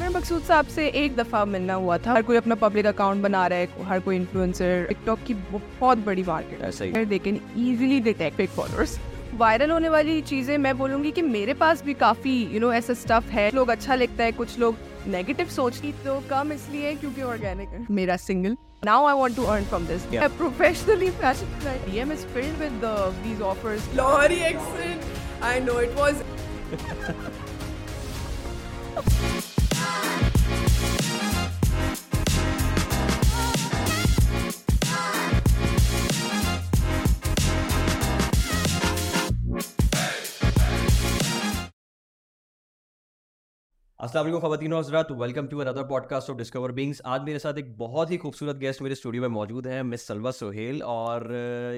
मेरे मकसूद साहब से एक दफ़ा मिलना हुआ था हर कोई अपना पब्लिक अकाउंट बना रहा है हर कोई इन्फ्लुएंसर टिकटॉक की बहुत बड़ी मार्केट ही। है they can easily detect fake followers viral होने वाली चीज़ें मैं बोलूँगी कि मेरे पास भी काफ़ी यू नो ऐसा स्टफ़ है लोग अच्छा लिखता है कुछ लोग नेगेटिव सोचती तो कम इसलिए क्योंकि ऑर्गेनिक है मेरा single Now I want to earn from this. Yeah. A professionally fashion designer. DM is filled with uh, these offers. Lahori accent. I know it was. वालेकुम ख़वातीन हज़रात welcome to another podcast of discover beings आज मेरे साथ एक बहुत ही खूबसूरत guest मेरे studio में मौजूद है मिस सलवा सोहेल और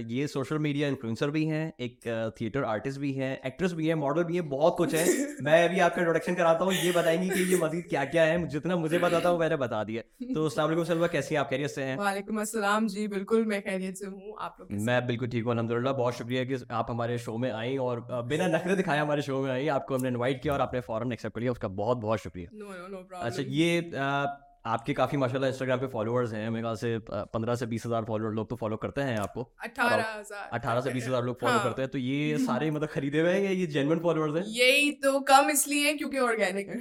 ये सोशल मीडिया इन्फ्लुएंसर भी हैं एक थिएटर आर्टिस्ट भी हैं एक्ट्रेस भी हैं मॉडल भी हैं बहुत कुछ है। मैं अभी आपका इंट्रोडक्शन कराता हूँ ये बताएँगी कि ये मजीद क्या क्या है जितना मुझे बताता हूँ मैंने बता दिया। तो वालेकुम सलवा कैसी आप? खैरियत से हैं? वालेकुम अस्सलाम जी बिल्कुल मैं खैरियत से हूँ। आप लोग मैं बिल्कुल ठीक हूँ अलहमदिल्ला बहुत शुक्रिया कि आप हमारे शो में आई और बिना नखरे दिखाए हमारे शो में आई आपको हमने इन्वाइट किया और आपने फ़ौरन एक्सेप्ट कर लिया उसका बहुत बहुत शुक्रिया। नो नो नो अच्छा ये आपके काफ़ी माशाल्लाह इंस्टाग्राम पे फॉलोअर्स हैं। मेरे ख्याल से पंद्रह से बीस हज़ार फॉलोअर लोग तो फॉलो करते हैं आपको। अठारह से बीस हज़ार लोग फॉलो हाँ। करते हैं। तो ये सारे मतलब खरीदे हुए हैं या ये जेन्युइन फॉलोअर्स हैं? यही तो कम इसलिए है क्योंकि ऑर्गेनिक है।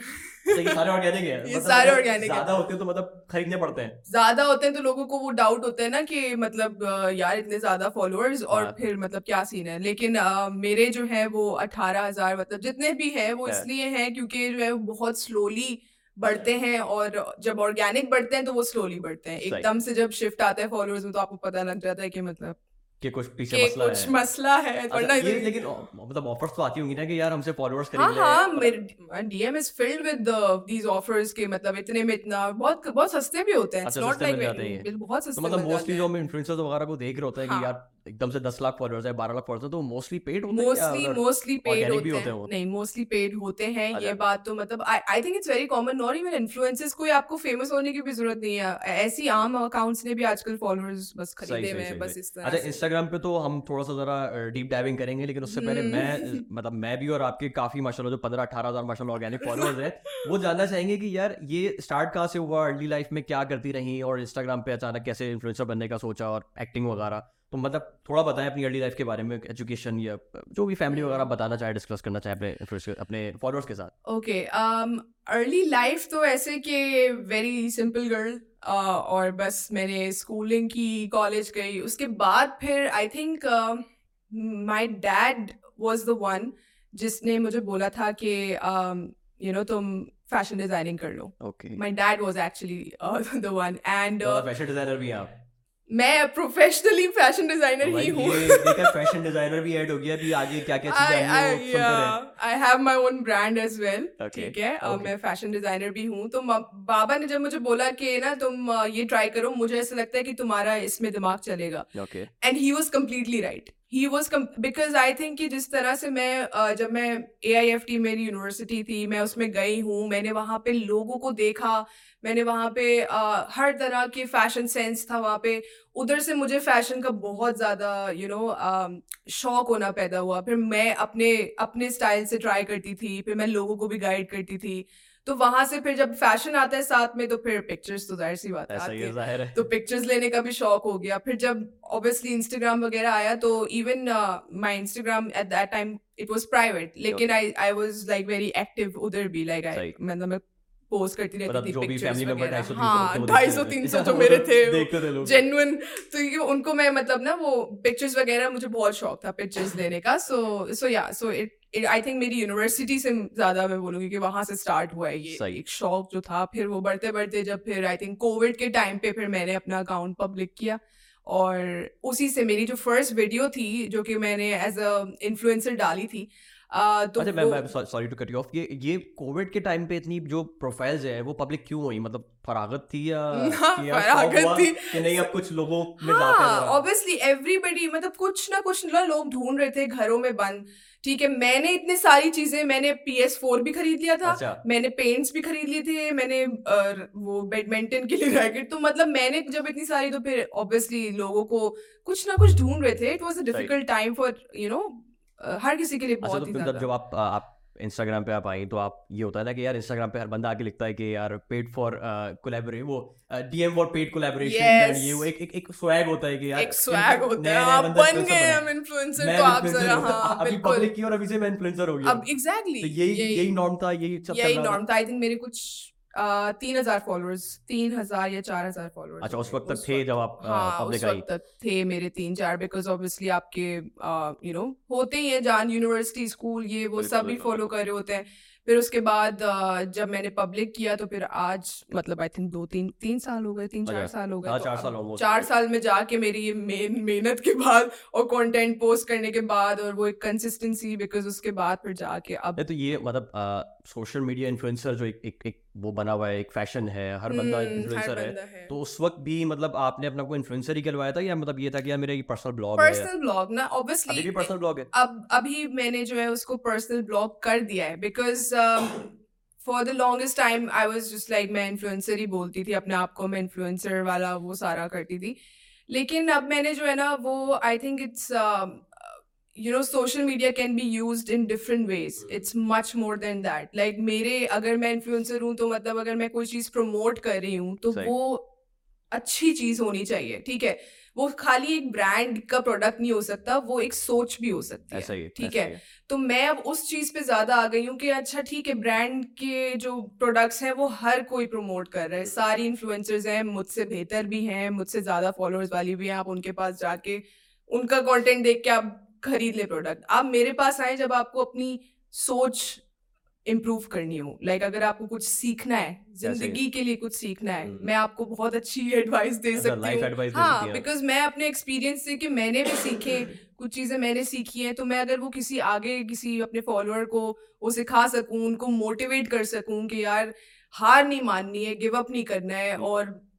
ये सारे ऑर्गेनिक हैं। ये मतलब सारे अगर ज़्यादा होते हैं तो मतलब खरीदने पड़ते हैं। ज़्यादा होते हैं तो लोगों को वो डाउट होता है ना कि मतलब यार इतने ज़्यादा फॉलोअर्स और हाँ। फिर मतलब क्या सीन है? लेकिन मेरे जो है वो अठारह हज़ार मतलब जितने भी है वो इसलिए हैं क्योंकि जो है बहुत स्लोली बढ़ते हैं और जब ऑर्गेनिक बढ़ते हैं तो वो स्लोली बढ़ते हैं। एकदम से जब शिफ्ट आता है फॉलोअर्स में तो आपको पता लग जाता है कि मतलब कि कुछ पीछे कि मसला कुछ है। मसला है अच्छा, ये लेकिन मतलब ऑफर्स तो आती होंगी ना कि यार हमसे फॉलोअर्स हाँ खरीद हाँ ले मेरे DM is filled with these offers के मतलब इतने में इतना बहुत बहुत सस्ते भी होते हैं। अच्छा, नॉट लाइक हैं। बहुत तो सस्ते मतलब मोस्टली जो हम इन्फ्लुएंसर्स वगैरह को देख रहे होते हैं कि हाँ। यार एकदम से दस लाख फॉलोअर्स है बारह लाख फॉलोअर्स है तो मोस्टली पेड होते हैं मोस्टली मोस्टली पेड होते हैं। नहीं मोस्टली पेड होते हैं ये अच्छा। बात तो मतलब I think it's very common not even influencers कोई आपको फ़ेमस होने की भी ज़रूरत नहीं है। ऐसी आम अकाउंट्स ने भी आजकल फॉलोअर्स बस खरीदे हुए हैं बस इस तरह अच्छा इंस्टाग्राम पे तो हम थोड़ा सा जरा डीप डाइविंग करेंगे लेकिन उससे पहले। मैं मतलब मैं भी और आपके काफ़ी माशाल्लाह जो पंद्रह अठारह हज़ार माशाल्लाह ऑर्गेनिक फॉलोअर्स हैं वो जानना चाहेंगे कि यार ये स्टार्ट कहाँ से हुआ अर्ली लाइफ में क्या करती रही और इंस्टाग्राम पे अचानक कैसे इन्फ्लुएंसर बनने का सोचा और एक्टिंग वगैरह? तो मतलब थोड़ा बताएँ अपनी अर्ली लाइफ के बारे में एजुकेशन या जो भी फैमिली वगैरह बताना चाहे डिस्कस करना चाहे अपने अपने फॉलोअर्स के साथ। ओके अर्ली लाइफ तो ऐसे कि वेरी सिंपल गर्ल और बस मैंने स्कूलिंग की कॉलेज गई। उसके बाद फिर I think my dad was the one जिसने मुझे बोला था कि यू नो तुम फ़ैशन डिज़ाइनिंग कर लो। Okay my dad was actually the one and fashion designer भी आप। मैं प्रोफेशनली फ़ैशन डिज़ाइनर ही हूँ। फ़ैशन डिज़ाइनर भी ऐड हो गया अभी आगे क्या क्या चीज़ें I have my own brand as. Okay, ठीक है? okay. Uh, मैं फ़ैशन डिज़ाइनर भी हूँ। तो बाबा ने जब मुझे बोला कि ना तुम ये ट्राई करो मुझे ऐसा लगता है कि तुम्हारा इसमें दिमाग चलेगा। And he was completely right he was because I think कि जिस तरह से मैं जब मैं ए आई एफ़ टी मेरी यूनिवर्सिटी थी, मैं उसमें गई हूँ, मैंने वहाँ पे लोगों को देखा, मैंने वहाँ पे हर तरह के फ़ैशन सेंस था वहाँ पे। उधर से मुझे फ़ैशन का बहुत ज़्यादा यू नो शौक होना पैदा हुआ। फिर मैं अपने अपने स्टाइल से ट्राई करती थी, फिर मैं लोगों को भी गाइड करती थी। तो वहाँ से फिर जब फ़ैशन आता है साथ में तो फिर पिक्चर्स तो ज़ाहिर सी बात है आती है है। ज़ाहिर है। तो पिक्चर्स लेने का भी शौक हो गया। फिर जब ऑब्वियसली इंस्टाग्राम वगैरह आया तो even my Instagram at that time it was private लेकिन I I was like very active उधर भी लाइक आई मतलब मैं पोस्ट करती मतलब रहती थी पिक्चर्स 250 हाँ ढाई सौ तीन सौ जो मेरे थे। देखते थे जेन्युइन तो ये उनको मैं मतलब ना वो पिक्चर्स वगैरह मुझे बहुत शौक था पिक्चर्स लेने का। So so yeah so it I think मेरी यूनिवर्सिटी से ज़्यादा मैं बोलूँगी कि वहाँ से स्टार्ट हुआ है ये सही। एक शौक जो था फिर वो बढ़ते बढ़ते जब फिर आई थिंक कोविड के टाइम पे फिर मैंने अपना अकाउंट पब्लिक किया और उसी से मेरी जो फ़र्स्ट वीडियो थी जो कि मैंने एज अ इन्फ्लुएंसर डाली थी तो अच्छा मैं sorry to cut you off ये ये कोविड के टाइम पे इतनी जो प्रोफाइल्स है वो पब्लिक क्यों हुई? मतलब फरागत थी या हाँ, कि यार फरागत थी। कि नहीं अब कुछ लोगों में हाँ ऑब्वियसली एवरीबडी मतलब कुछ ना कुछ ना लोग ढूंढ रहे थे घरों में बंद। ठीक है मैंने इतनी सारी चीज़ें मैंने पी एस फोर भी खरीद लिया था अच्छा। मैंने पेंट्स भी खरीद लिए थे मैंने वो बैडमिंटन के लिए रैकेट तो मतलब मैंने जब इतनी सारी तो फिर ऑब्वियसली लोगों को कुछ ना कुछ ढूंढ रहे थे। It was a difficult time for you know हर किसी के लिए अच्छा बहुत तो ही ज़्यादा। जब आप आप इंस्टाग्राम पे आप आई तो आप ये होता है ना कि यार इंस्टाग्राम पे हर बंदा आके लिखता है कि यार पेड फॉर कोलैबोरेट वो डीएम फॉर पेड कोलैबोरेशन. ये वो एक एक एक स्वैग होता है कि यार एक स्वैग होता है। आप बन गए हम इन्फ्लुएंसर तो आप जरा हूँ, अभी पब्लिक की और अभी से मैं इन्फ्लुएंसर हो गया। अब एग्जैक्टली तो यही यही। नॉर्म था यही सब यही नॉर्म था। आई थिंक मेरे कुछ तीन हज़ार फॉलोअर्स तीन हज़ार या चार हज़ार फॉलोअर्स अच्छा उस वक्त तक थे जब आप हाँ उस वक्त तक थे मेरे तीन चार बिकॉज़ ऑब्वियसली आपके यू नो होते ही है जान यूनिवर्सिटी स्कूल ये वो सब भी फॉलो कर रहे होते हैं। फिर उसके बाद जब मैंने पब्लिक किया तो फिर आज मतलब आई थिंक दो तीन तीन साल हो गए तीन चार अच्छा, साल हो गए। हाँ, तो चार साल चार साल में जाके मेरी ये मेन मेहनत के बाद और कंटेंट पोस्ट करने के बाद और वो एक कंसिस्टेंसी बिकॉज़ उसके बाद फिर जाके अब तो ये मतलब सोशल मीडिया इन्फ्लुएंसर जो एक एक एक वो बना हुआ है एक फ़ैशन है हर बंदा हम्म, इन्फ्लुएंसर है है। तो उस वक्त भी मतलब आपने अपना कोई इन्फ्लुएंसर ही करवाया था या मतलब ये था कि यार मेरा ये पर्सनल ब्लॉग है? पर्सनल ब्लॉग ना ऑब्वियसली अभी भी पर्सनल ब्लॉग है। अब अभी मैंने जो है उसको पर्सनल ब्लॉग कर दिया है because for the longest time I was just like मैं इन्फ्लुएंसर ही बोलती थी अपने आप को मैं इन्फ्लुएंसर वाला वो सारा करती थी। लेकिन अब मैंने जो है ना वो I think it's you know social media can be used in different ways it's much more than that like मेरे अगर मैं इन्फ्लुएंसर हूँ तो मतलब अगर मैं कोई चीज़ प्रमोट कर रही हूँ तो वो अच्छी चीज़ होनी चाहिए ठीक है वो खाली एक ब्रांड का प्रोडक्ट नहीं हो सकता वो एक सोच भी हो सकती है ठीक है तो मैं अब उस चीज़ पे ज़्यादा आ गई हूँ कि अच्छा ठीक है ब्रांड के जो प्रोडक्ट्स हैं वो हर कोई प्रमोट कर रहा है सारी इन्फ्लुएंसर्स हैं मुझसे बेहतर भी हैं मुझसे ज़्यादा फॉलोअर्स वाली भी हैं आप उनके पास जाके उनका कंटेंट देख के आप खरीद ले प्रोडक्ट आप मेरे पास आए जब आपको अपनी सोच इम्प्रूव करनी हो। लाइक like, अगर आपको कुछ सीखना है ज़िंदगी के लिए कुछ सीखना है हम्म। मैं आपको बहुत अच्छी एडवाइस दे सकती हूँ। हाँ बिकॉज़ मैं अपने एक्सपीरियंस से कि मैंने भी सीखे कुछ चीज़ें मैंने सीखी हैं तो मैं अगर वो किसी आगे किसी अपने फॉलोअर को वो सिखा सकूँ उनको मोटिवेट कर सकूँ कि यार हार नहीं माननी है गिव अप नहीं करना है और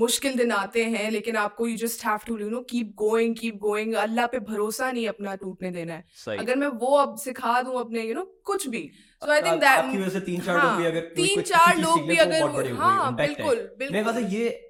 मुश्किल दिन आते हैं लेकिन आपको you just have to you know keep going keep going Allah पे भरोसा नहीं अपना टूटने देना है। सही। अगर मैं वो अब सिखा दूँ अपने यू you नो know, कुछ भी। सो आई थिंक दैट आपकी वजह से तीन चार हाँ, लोग भी अगर कोई- तीन चार लोग भी तो अगर हाँ बिल्कुल मेरे बिल्कुल। ये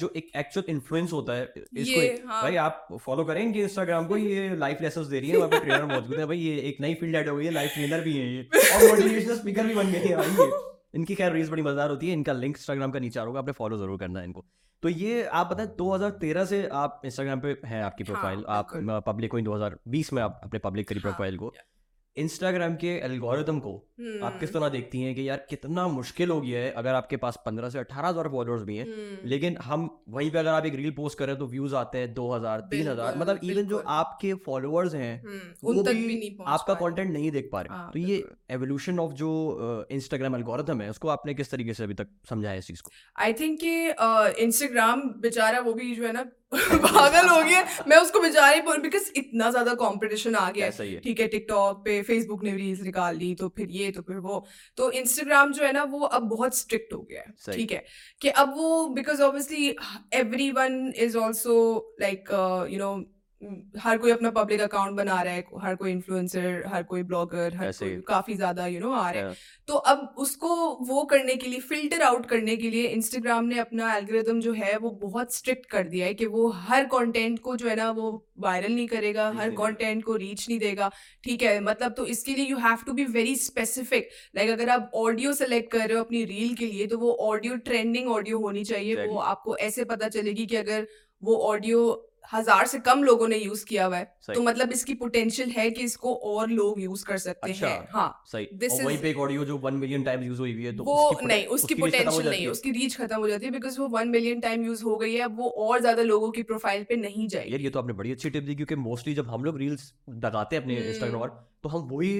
जो एक एक्चुअल इन्फ्लुएंस होता है इसको ये, एक- हाँ। भाई आप फॉलो करेंगे इंस्टाग्राम को ये लाइफ लेसन्स दे रही है वहाँ पे ट्रेनर मौजूद है। भाई ये एक नई फ़ील्ड ऐड हो गई है लाइफ ट्रेनर भी है ये। और मोटिवेशनल स्पीकर भी बन गए हैं भाई ये इनकी खैर रील्स बड़ी मज़ेदार होती है इनका लिंक इंस्टाग्राम का नीचे होगा आपने फॉलो ज़रूर करना है इनको। तो ये आप बताए 2013 से आप इंस्टाग्राम पे है आपकी हाँ, प्रोफ़ाइल आप बिल्कुल। पब्लिक हुई 2020 में आप अपने पब्लिक करी हाँ, प्रोफ़ाइल को। इंस्टाग्राम के एल्गोरिथम को हम्म, आप किस तरह देखती हैं कि यार कितना मुश्किल हो गया है अगर आपके पास पंद्रह से अठारह हज़ार फॉलोअर्स भी हैं हम्म, लेकिन हम वहीं पे अगर आप एक रील पोस्ट करें तो व्यूज़ आते हैं दो हज़ार तीन हज़ार मतलब इवन जो आपके फॉलोअर्स हैं हम्म, वो उन तक भी भी नहीं पहुँच आपका। कंटेंट नहीं देख पा रहे। हाँ, तो ये एवोल्यूशन ऑफ़ जो इंस्टाग्राम एल्गोरिथम है उसको आपने किस तरीके से अभी तक समझा है इस चीज़ को? आई थिंक इंस्टाग्राम बेचारा वो भी जो है ना पागल हो गया मैं उसको बेचारी बोल बिकॉज़ इतना ज़्यादा कंपटीशन आ गया ठीक है टिकटॉक पे फेसबुक ने रील्स निकाल ली तो फिर ये तो फिर वो। तो इंस्टाग्राम जो है ना वो अब बहुत स्ट्रिक्ट हो गया है। ठीक है कि अब वो because obviously everyone is also like you know हर कोई अपना पब्लिक अकाउंट बना रहा है हर कोई इन्फ्लुएंसर हर कोई ब्लॉगर हर कोई काफ़ी ज़्यादा यू नो आ रहे हैं। तो अब उसको वो करने के लिए फ़िल्टर आउट करने के लिए इंस्टाग्राम ने अपना एल्गोरिदम जो है वो बहुत स्ट्रिक्ट कर दिया है कि वो हर कंटेंट को जो है ना वो वायरल नहीं करेगा हर। कंटेंट को रीच नहीं देगा। ठीक है मतलब तो इसके लिए you have to be very specific like अगर आप ऑडियो सेलेक्ट कर रहे हो अपनी रील के लिए तो वो ऑडियो ट्रेंडिंग ऑडियो होनी चाहिए। वो आपको ऐसे पता चलेगी कि अगर वो ऑडियो हज़ार से कम लोगों ने यूज़ किया हुआ है तो मतलब इसकी पोटेंशियल है कि इसको और लोग यूज़ कर सकते अच्छा। हैं हाँ सही This और वही पे एक ऑडियो जो वन मिलियन टाइम्स यूज़ हुई है तो वो उसकी नहीं उसकी पोटेंशियल नहीं है। उसकी रीच खत्म हो जाती है बिकॉज़ वो वन मिलियन टाइम यूज़ हो गई है अब वो और ज़्यादा लोगों की प्रोफ़ाइल पे नहीं जाएगी यार ये तो आपने बड़ी अच्छी टिप दी क्योंकि मोस्टली जब हम लोग रील्स लगाते हैं अपने हम्म। इंस्टाग्राम पर तो हम वही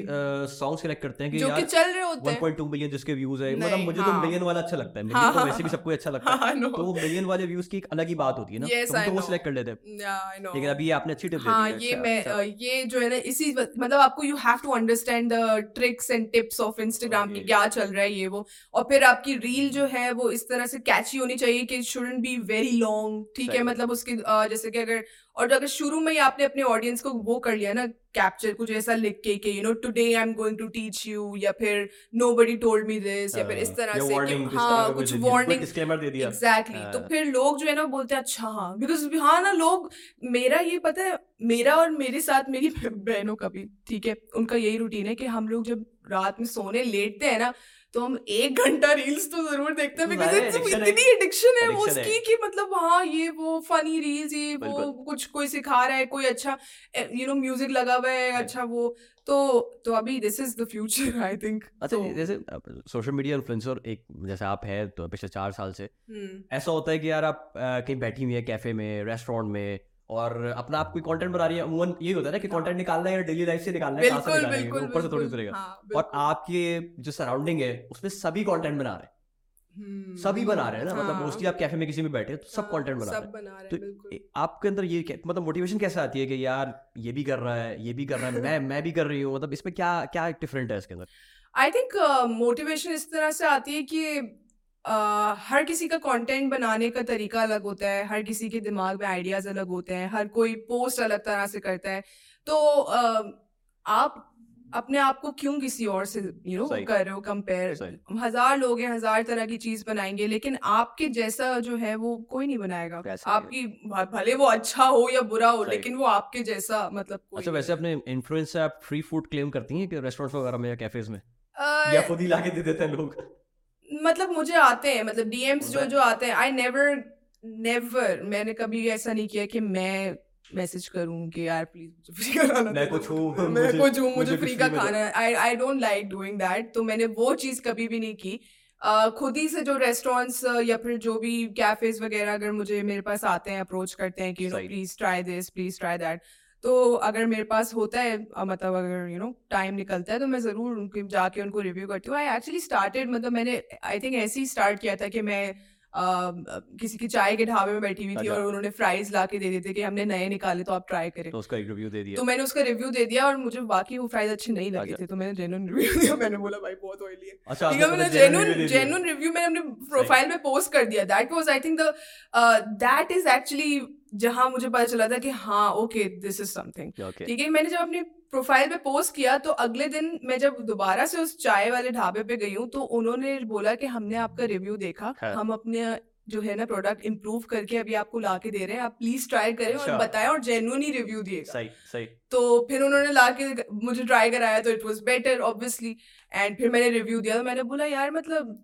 सॉन्ग सेलेक्ट करते हैं कि यार चल रहे होते 1.2 मिलियन जिसके व्यूज़ है। मतलब मुझे तो हाँ। मिलियन वाला अच्छा लगता है। हाँ, तो हाँ, वैसे भी हाँ। सबको अच्छा लगता है हाँ, तो वो मिलियन वाले व्यूज़ की एक अलग ही बात होती है ना। Yes, तो तो वो. सिलेक्ट कर लेते हैं. लेकिन अभी ये आपने अच्छी टिप हाँ ये अच्छा, मैं अच्छा। ये जो है ना इसी मतलब आपको you have to understand the tricks and tips of Instagram की क्या चल रहा है ये वो। और फिर आपकी रील जो है वो इस तरह से कैची होनी चाहिए कि शुडंट बी वेरी लॉन्ग ठीक है? मतलब उसकी जैसे कि अगर और अगर शुरू में ही आपने अपने ऑडियंस को वो कर लिया ना कैप्चर कुछ ऐसा लिख के कि you know today I am going to teach you या फिर नोबडी टोल्ड मी दिस या फिर इस तरह से कि हाँ कुछ वार्निंग एग्जैक्टली तो हाँ। फिर लोग जो है ना बोलते हैं अच्छा हाँ बिकॉज़ हाँ ना लोग मेरा ये पता है मेरा और मेरे साथ मेरी बहनों का भी ठीक है उनका यही रूटीन है कि हम लोग जब रात में सोने लेटते हैं ना तो हम एक घंटा रील्स तो ज़रूर देखते हैं तो बिकॉज़ इट्स। इतनी एडिक्शन है वो उसकी कि मतलब हाँ ये वो फनी रील्स ये वो कुछ कोई सिखा रहा है कोई अच्छा यू नो म्यूज़िक लगा हुआ है अच्छा वो तो तो अभी this is the future I think अच्छा जैसे सोशल मीडिया इन्फ्लुएंसर एक जैसे आप है तो पिछले चार साल से ऐसा होता है कि यार आप कहीं बैठी हुई है कैफ़े में रेस्टोरेंट में और अपना आप कोई कंटेंट बना रही है अमूमन ये होता है ना कि कंटेंट निकालना है या डेली लाइफ से निकालना है कहाँ से बिल्कुल बिल्कुल ऊपर से थोड़ी उतरेगा। हाँ, और आपके जो सराउंडिंग है उसमें सभी कंटेंट बना रहे हैं। हम्म, सभी बना रहे हैं ना हाँ, मतलब हाँ, मोस्टली आप कैफ़े में किसी में बैठे तो सब हाँ, कंटेंट बना रहे हैं। बना रहे तो हैं बिल्कुल। आपके अंदर ये मतलब मोटिवेशन कैसे आती है कि यार ये भी कर रहा है ये भी कर रहा है मैं मैं भी कर रही हूँ मतलब इसमें क्या क्या डिफरेंट है इसके अंदर? आई थिंक मोटिवेशन इस तरह से आती है कि uh, हर किसी का कंटेंट बनाने का तरीका अलग होता है हर किसी के दिमाग में आइडियाज़ अलग होते हैं हर कोई पोस्ट अलग तरह से करता है। तो uh, आप अपने आप को क्यों किसी और से यू you नो सही। कर रहे हो कंपेयर हज़ार लोग हैं हज़ार तरह की चीज़ बनाएँगे लेकिन आपके जैसा जो है वो कोई नहीं बनाएगा। आपकी भले वो अच्छा हो या बुरा हो लेकिन वो आपके जैसा मतलब कोई अच्छा वैसे अपने इन्फ्लुएंस से आप फ्री फ़ूड क्लेम करती हैं कि रेस्टोरेंट्स वगैरह में या कैफेज में? या खुद ही लाके दे देते हैं लोग। मतलब मुझे आते हैं मतलब डीएम्स जो जो आते हैं आई नेवर नेवर मैंने कभी ऐसा नहीं किया कि मैं मैसेज करूँ कि यार प्लीज़ मुझे फ्री का खाना मैं कुछ। हूँ, मैं कुछ हूँ मुझे मुझे फ्री का। खाना I I don't like doing that तो मैंने वो चीज़ कभी भी नहीं की अ, खुद ही से जो रेस्टोरेंट्स या फिर जो भी कैफेज वगैरह अगर मुझे मेरे पास आते हैं अप्रोच करते हैं कि। Please try this please try that तो अगर मेरे पास होता है मतलब अगर यू नो टाइम निकलता है तो मैं ज़रूर उनके जाके उनको रिव्यू करती हूँ। आई एक्चुअली स्टार्टेड मतलब मैंने आई थिंक ऐसे ही स्टार्ट किया था कि मैं अ, किसी की चाय के ढाबे में बैठी हुई थी अच्छा। और उन्होंने फ्राइज ला के दे थे कि हमने नए निकाले तो आप ट्राई करें। तो उसका एक रिव्यू दे दिया। तो मैंने उसका रिव्यू दे दिया और मुझे बाकी वो फ्राइज अच्छे नहीं लगे अच्छा। थे तो मैंने जेन्युइन रिव्यू दिया। मैंने बोला भाई बहुत ऑयली है। अच्छा ठीक है मैंने मतलब genuine जेन्युइन। जेन्युइन रिव्यू मैंने अपने प्रोफ़ाइल में पोस्ट कर दिया। That was I think the that is actually जहाँ मुझे पता चला था कि हाँ ओके दिस इज़ समथिंग ठीक है मैंने जब अपनी प्रोफ़ाइल पे पोस्ट किया तो अगले दिन मैं जब दोबारा से उस चाय वाले ढाबे पे गई हूँ तो उन्होंने बोला कि हमने आपका रिव्यू देखा हाँ। हम अपने जो है ना प्रोडक्ट इम्प्रूव करके अभी आपको ला के दे रहे हैं आप प्लीज़ ट्राई करें अच्छा। और बताएँ और जेन्युइन ही रिव्यू दिए सही सही। तो फिर उन्होंने ला के मुझे ट्राई कराया तो it was better obviously and फिर मैंने रिव्यू दिया तो मैंने बोला यार मतलब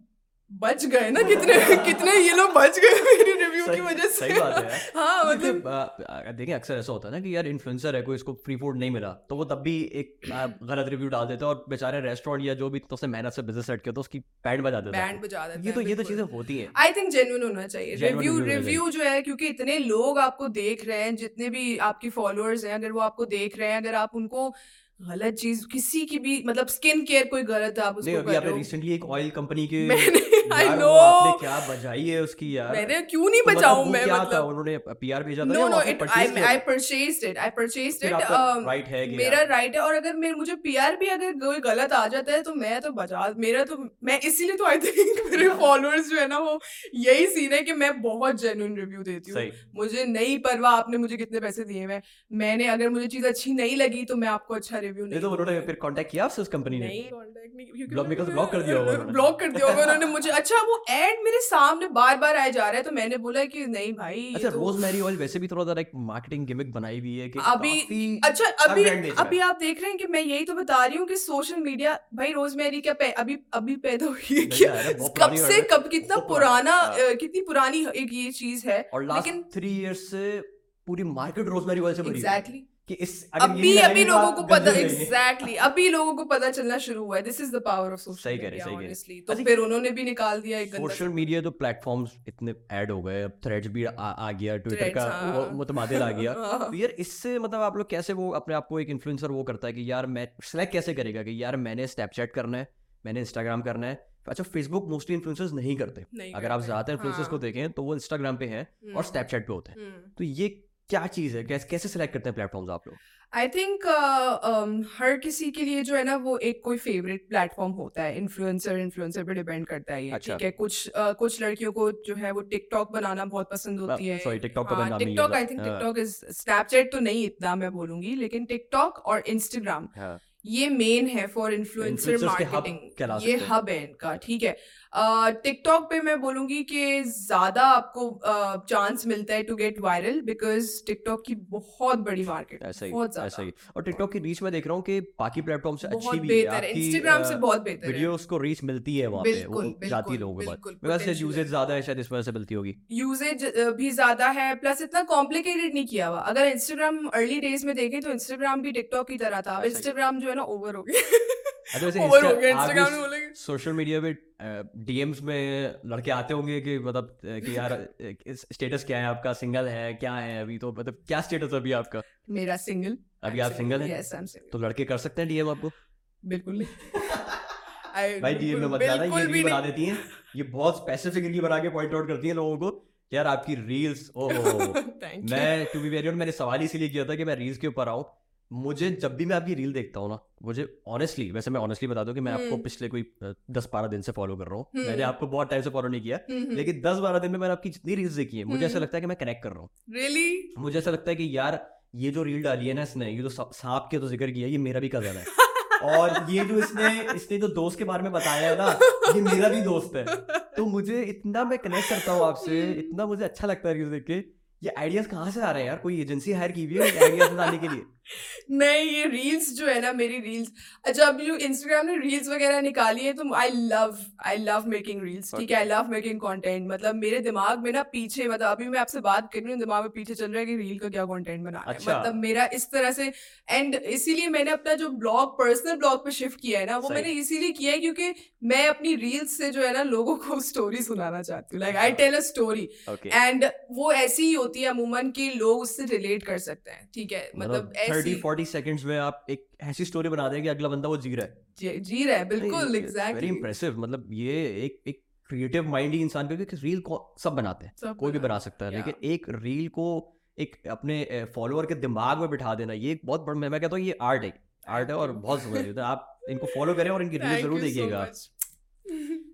बच गए ना कितने कितने ये लोग बच गए मेरी रिव्यू की वजह से। सही बात है। हाँ मतलब देखिए अक्सर ऐसा होता है ना कि यार इन्फ्लुएंसर है कोई इसको फ्री फ़ूड नहीं मिला तो वो तब भी एक गलत रिव्यू डाल देता है और बेचारे रेस्टोरेंट या जो भी तो उसने मेहनत से बिज़नेस सेट किया तो उसकी बैंड बजा देता बैंड है बजा देते ये तो ये तो चीज़ें होती हैं। आई थिंक जेन्युइन होना चाहिए। रिव्यू रिव्यू जो है क्योंकि इतने लोग आपको देख रहे हैं जितने भी आपकी फॉलोअर्स हैं अगर वो आपको देख रहे हैं अगर आप उनको गलत चीज़ किसी की भी मतलब स्किन केयर कोई गलत है आप उसको कर रहे हो? रिसेंटली एक ऑयल कंपनी के मैंने आई नो आपने क्या बजाई है उसकी यार? मैंने क्यों नहीं तो मतलब बचाऊं मैं क्या था? मतलब? उन्होंने पीआर भेजा था no no it I I था? परचेज्ड इट आई परचेज्ड फिर इट right है मेरा राइट है और अगर मेरे मुझे पीआर भी अगर कोई गलत आ जाता है तो मैं तो बचा मेरा तो मैं इसीलिए तो आई थिंक मेरे फॉलोअर्स जो है ना वो यही सीन है कि मैं बहुत जेन्युइन रिव्यू देती हूँ। मुझे नहीं परवाह आपने मुझे कितने पैसे दिए हैं। मैंने अगर मुझे चीज़ अच्छी नहीं लगी तो मैं आपको अच्छा रिव्यू नहीं तो उन्होंने फिर कांटेक्ट किया आपसे उस कंपनी ने। नहीं कांटेक्ट नहीं क्योंकि because block कर दिया होगा ब्लॉक कर दिया होगा उन्होंने मुझे अच्छा वो एड मेरे सामने बार बार आए जा रहा है तो मैंने बोला कि नहीं भाई अच्छा तो- रोजमेरी ऑयल वैसे भी थोड़ा सा एक मार्केटिंग गिमिक बनाई हुई है कि अभी अच्छा अभी अभी आप देख रहे हैं कि मैं यही तो बता रही हूँ कि सोशल मीडिया भाई रोजमेरी क्या अभी अभी पैदा हुई है क्या? कब से कब कितना पुराना हाँ। कितनी पुरानी एक ये चीज़ है और लास्ट लेकिन थ्री इयर्स से पूरी मार्केट रोजमेरी ऑयल से भरी है। एग्जैक्टली कि इस अभी अभी तो लोगों आप को पता गंजे एग्जैक्टली अभी लोगों को पता चलना शुरू हुआ है this is the power of social सही कह रहे, सही कह रहे। तो फिर उन्होंने भी निकाल दिया एक सोशल मीडिया तो प्लेटफॉर्म्स इतने ऐड हो गए अब थ्रेड्स भी आ, आ गया ट्विटर का हाँ। मुतमादिल आ गया। तो यार इससे मतलब आप लोग कैसे वो अपने आप को एक इन्फ्लुएंसर वो करता है कि यार मैं सेलेक्ट कैसे करेगा कि यार मैंने स्नैपचैट करना है मैंने इंस्टाग्राम करना है अच्छा फेसबुक मोस्टली इन्फ्लुएंसर्स नहीं करते नहीं अगर आप करते। ज़्यादातर इन्फ्लुएंसर्स को हाँ। देखें तो वो इंस्टाग्राम पे हैं और हम्म, स्नैपचैट पे होते हैं हम्म। तो ये क्या चीज़ है? कैसे कैसे सेलेक्ट करते हैं प्लेटफॉर्म्स आप लोग? आई थिंक हर किसी के लिए जो है ना वो एक कोई फेवरेट प्लेटफॉर्म होता है। इन्फ्लुएंसर इन्फ्लुएंसर पे डिपेंड करता है ये अच्छा। ठीक है? कुछ uh, कुछ लड़कियों को जो है वो टिकटॉक बनाना बहुत पसंद होती है सॉरी टिकटॉक का नाम टिकटॉक आई थिंक हाँ, टिकटॉक इज़ स्नैपचैट तो नहीं इतना मैं बोलूँगी लेकिन टिकटॉक और इंस्टाग्राम हाँ, ये मेन है फॉर इन्फ्लुएंसर मार्केटिंग ये हब है इनका ठीक है? टिकटॉक पे मैं बोलूँगी कि ज़्यादा आपको चांस मिलता है to get viral because TikTok की बहुत बड़ी मार्केट है ऐसा ही बहुत ऐसा ही। ज़्यादा और टिकटॉक की रीच मैं देख रहा हूँ कि बाकी प्लेटफॉर्म से अच्छी भी है इंस्टाग्राम से बहुत बेहतर वीडियोस को रीच मिलती है वहाँ पे वो जाती लोगों के पास। मेरे यूजेज ज़्यादा है शायद इस वजह से मिलती होगी। यूजेज भी ज़्यादा है प्लस इतना कॉम्प्लिकेटेड नहीं किया हुआ। अगर इंस्टाग्राम अर्ली डेज़ में देखें तो इंस्टाग्राम भी टिकटॉक की तरह था। इंस्टाग्राम जो है ना ओवर हो गया। सोशल मीडिया पे डीएम्स में लड़के आते होंगे कि मतलब कि यार स्टेटस क्या है आपका? सिंगल है क्या है अभी? तो मतलब क्या स्टेटस अभी आपका? मेरा सिंगल अभी आप सिंगल हैं? तो लड़के कर सकते हैं डीएम आपको? बिल्कुल नहीं। भाई डीएम में मत जाना ये भी रील बना देती हैं। ये बहुत स्पेसिफिकली बना के पॉइंट आउट करती हैं लोगों को। यार आपकी रील्स ओहो। मैं टू बी वेरी मैंने सवाल इसीलिए किया था कि मैं रील्स के ऊपर आऊँ। मुझे जब भी मैं आपकी रील देखता हूँ ना मुझे ऑनेस्टली वैसे मैं ऑनेस्टली बता दूँ कि मैं आपको हम्म। पिछले कोई दस बारह दिन से फॉलो कर रहा हूँ हम्म। मैंने आपको बहुत टाइम से फॉलो नहीं किया हम्म। लेकिन दस बारह दिन में मैंने आपकी जितनी रील्स देखी है मुझे ऐसा। लगता है कि मैं कनेक्ट कर रहा हूँ Really? मुझे ऐसा लगता है कि यार ये जो रील डाली है ना इसने ये जो सांप के तो ज़िक्र किया ये मेरा भी कज़न है और ये जो इसने इसने जो दोस्त के बारे में बताया है ना ये मेरा भी दोस्त है तो मुझे इतना मैं कनेक्ट करता हूँ आपसे इतना मुझे अच्छा लगता है देख के ये आइडियाज़ कहाँ से आ रहे हैं यार कोई एजेंसी हायर की हुई है आइडियाज़ बनाने के लिए नहीं ये रील्स जो है ना मेरी रील्स जब जो इंस्टाग्राम ने रील्स वगैरह निकाली है तो I love I love making reels ठीक है? आई लव मेकिंग कंटेंट मतलब मेरे दिमाग में ना पीछे मतलब अभी मैं आपसे बात कर रही हूँ दिमाग में पीछे चल रहा है कि रील का क्या कंटेंट बनाना है। अच्छा। मतलब मेरा इस तरह से एंड इसीलिए मैंने अपना जो ब्लॉग पर्सनल ब्लॉग पे शिफ्ट किया है ना वो मैंने इसीलिए किया है क्योंकि मैं अपनी रील्स से जो है ना लोगों को स्टोरी सुनाना चाहती हूँ। Like I tell a story and वो ऐसी ही होती है अमूमन की लोग उससे रिलेट कर सकते हैं ठीक है? मतलब थर्टी फोर्टी सेकंड्स में आप एक ऐसी स्टोरी बना दें कि अगला बंदा वो जी रहा है। जी रहा है बिल्कुल वेरी इंप्रेसिव मतलब ये एक एक क्रिएटिव माइंड ही इंसान रील को सब बनाते हैं। कोई भी बना सकता है। लेकिन एक रील को एक अपने फॉलोअर के दिमाग में बिठा देना ये बहुत बड़ा मैं कहता हूँ ये आर्ट है। आर्ट है और बहुत सुंदर है। आप इनको फॉलो करें और इनकी रील ज़रूर देखिएगा।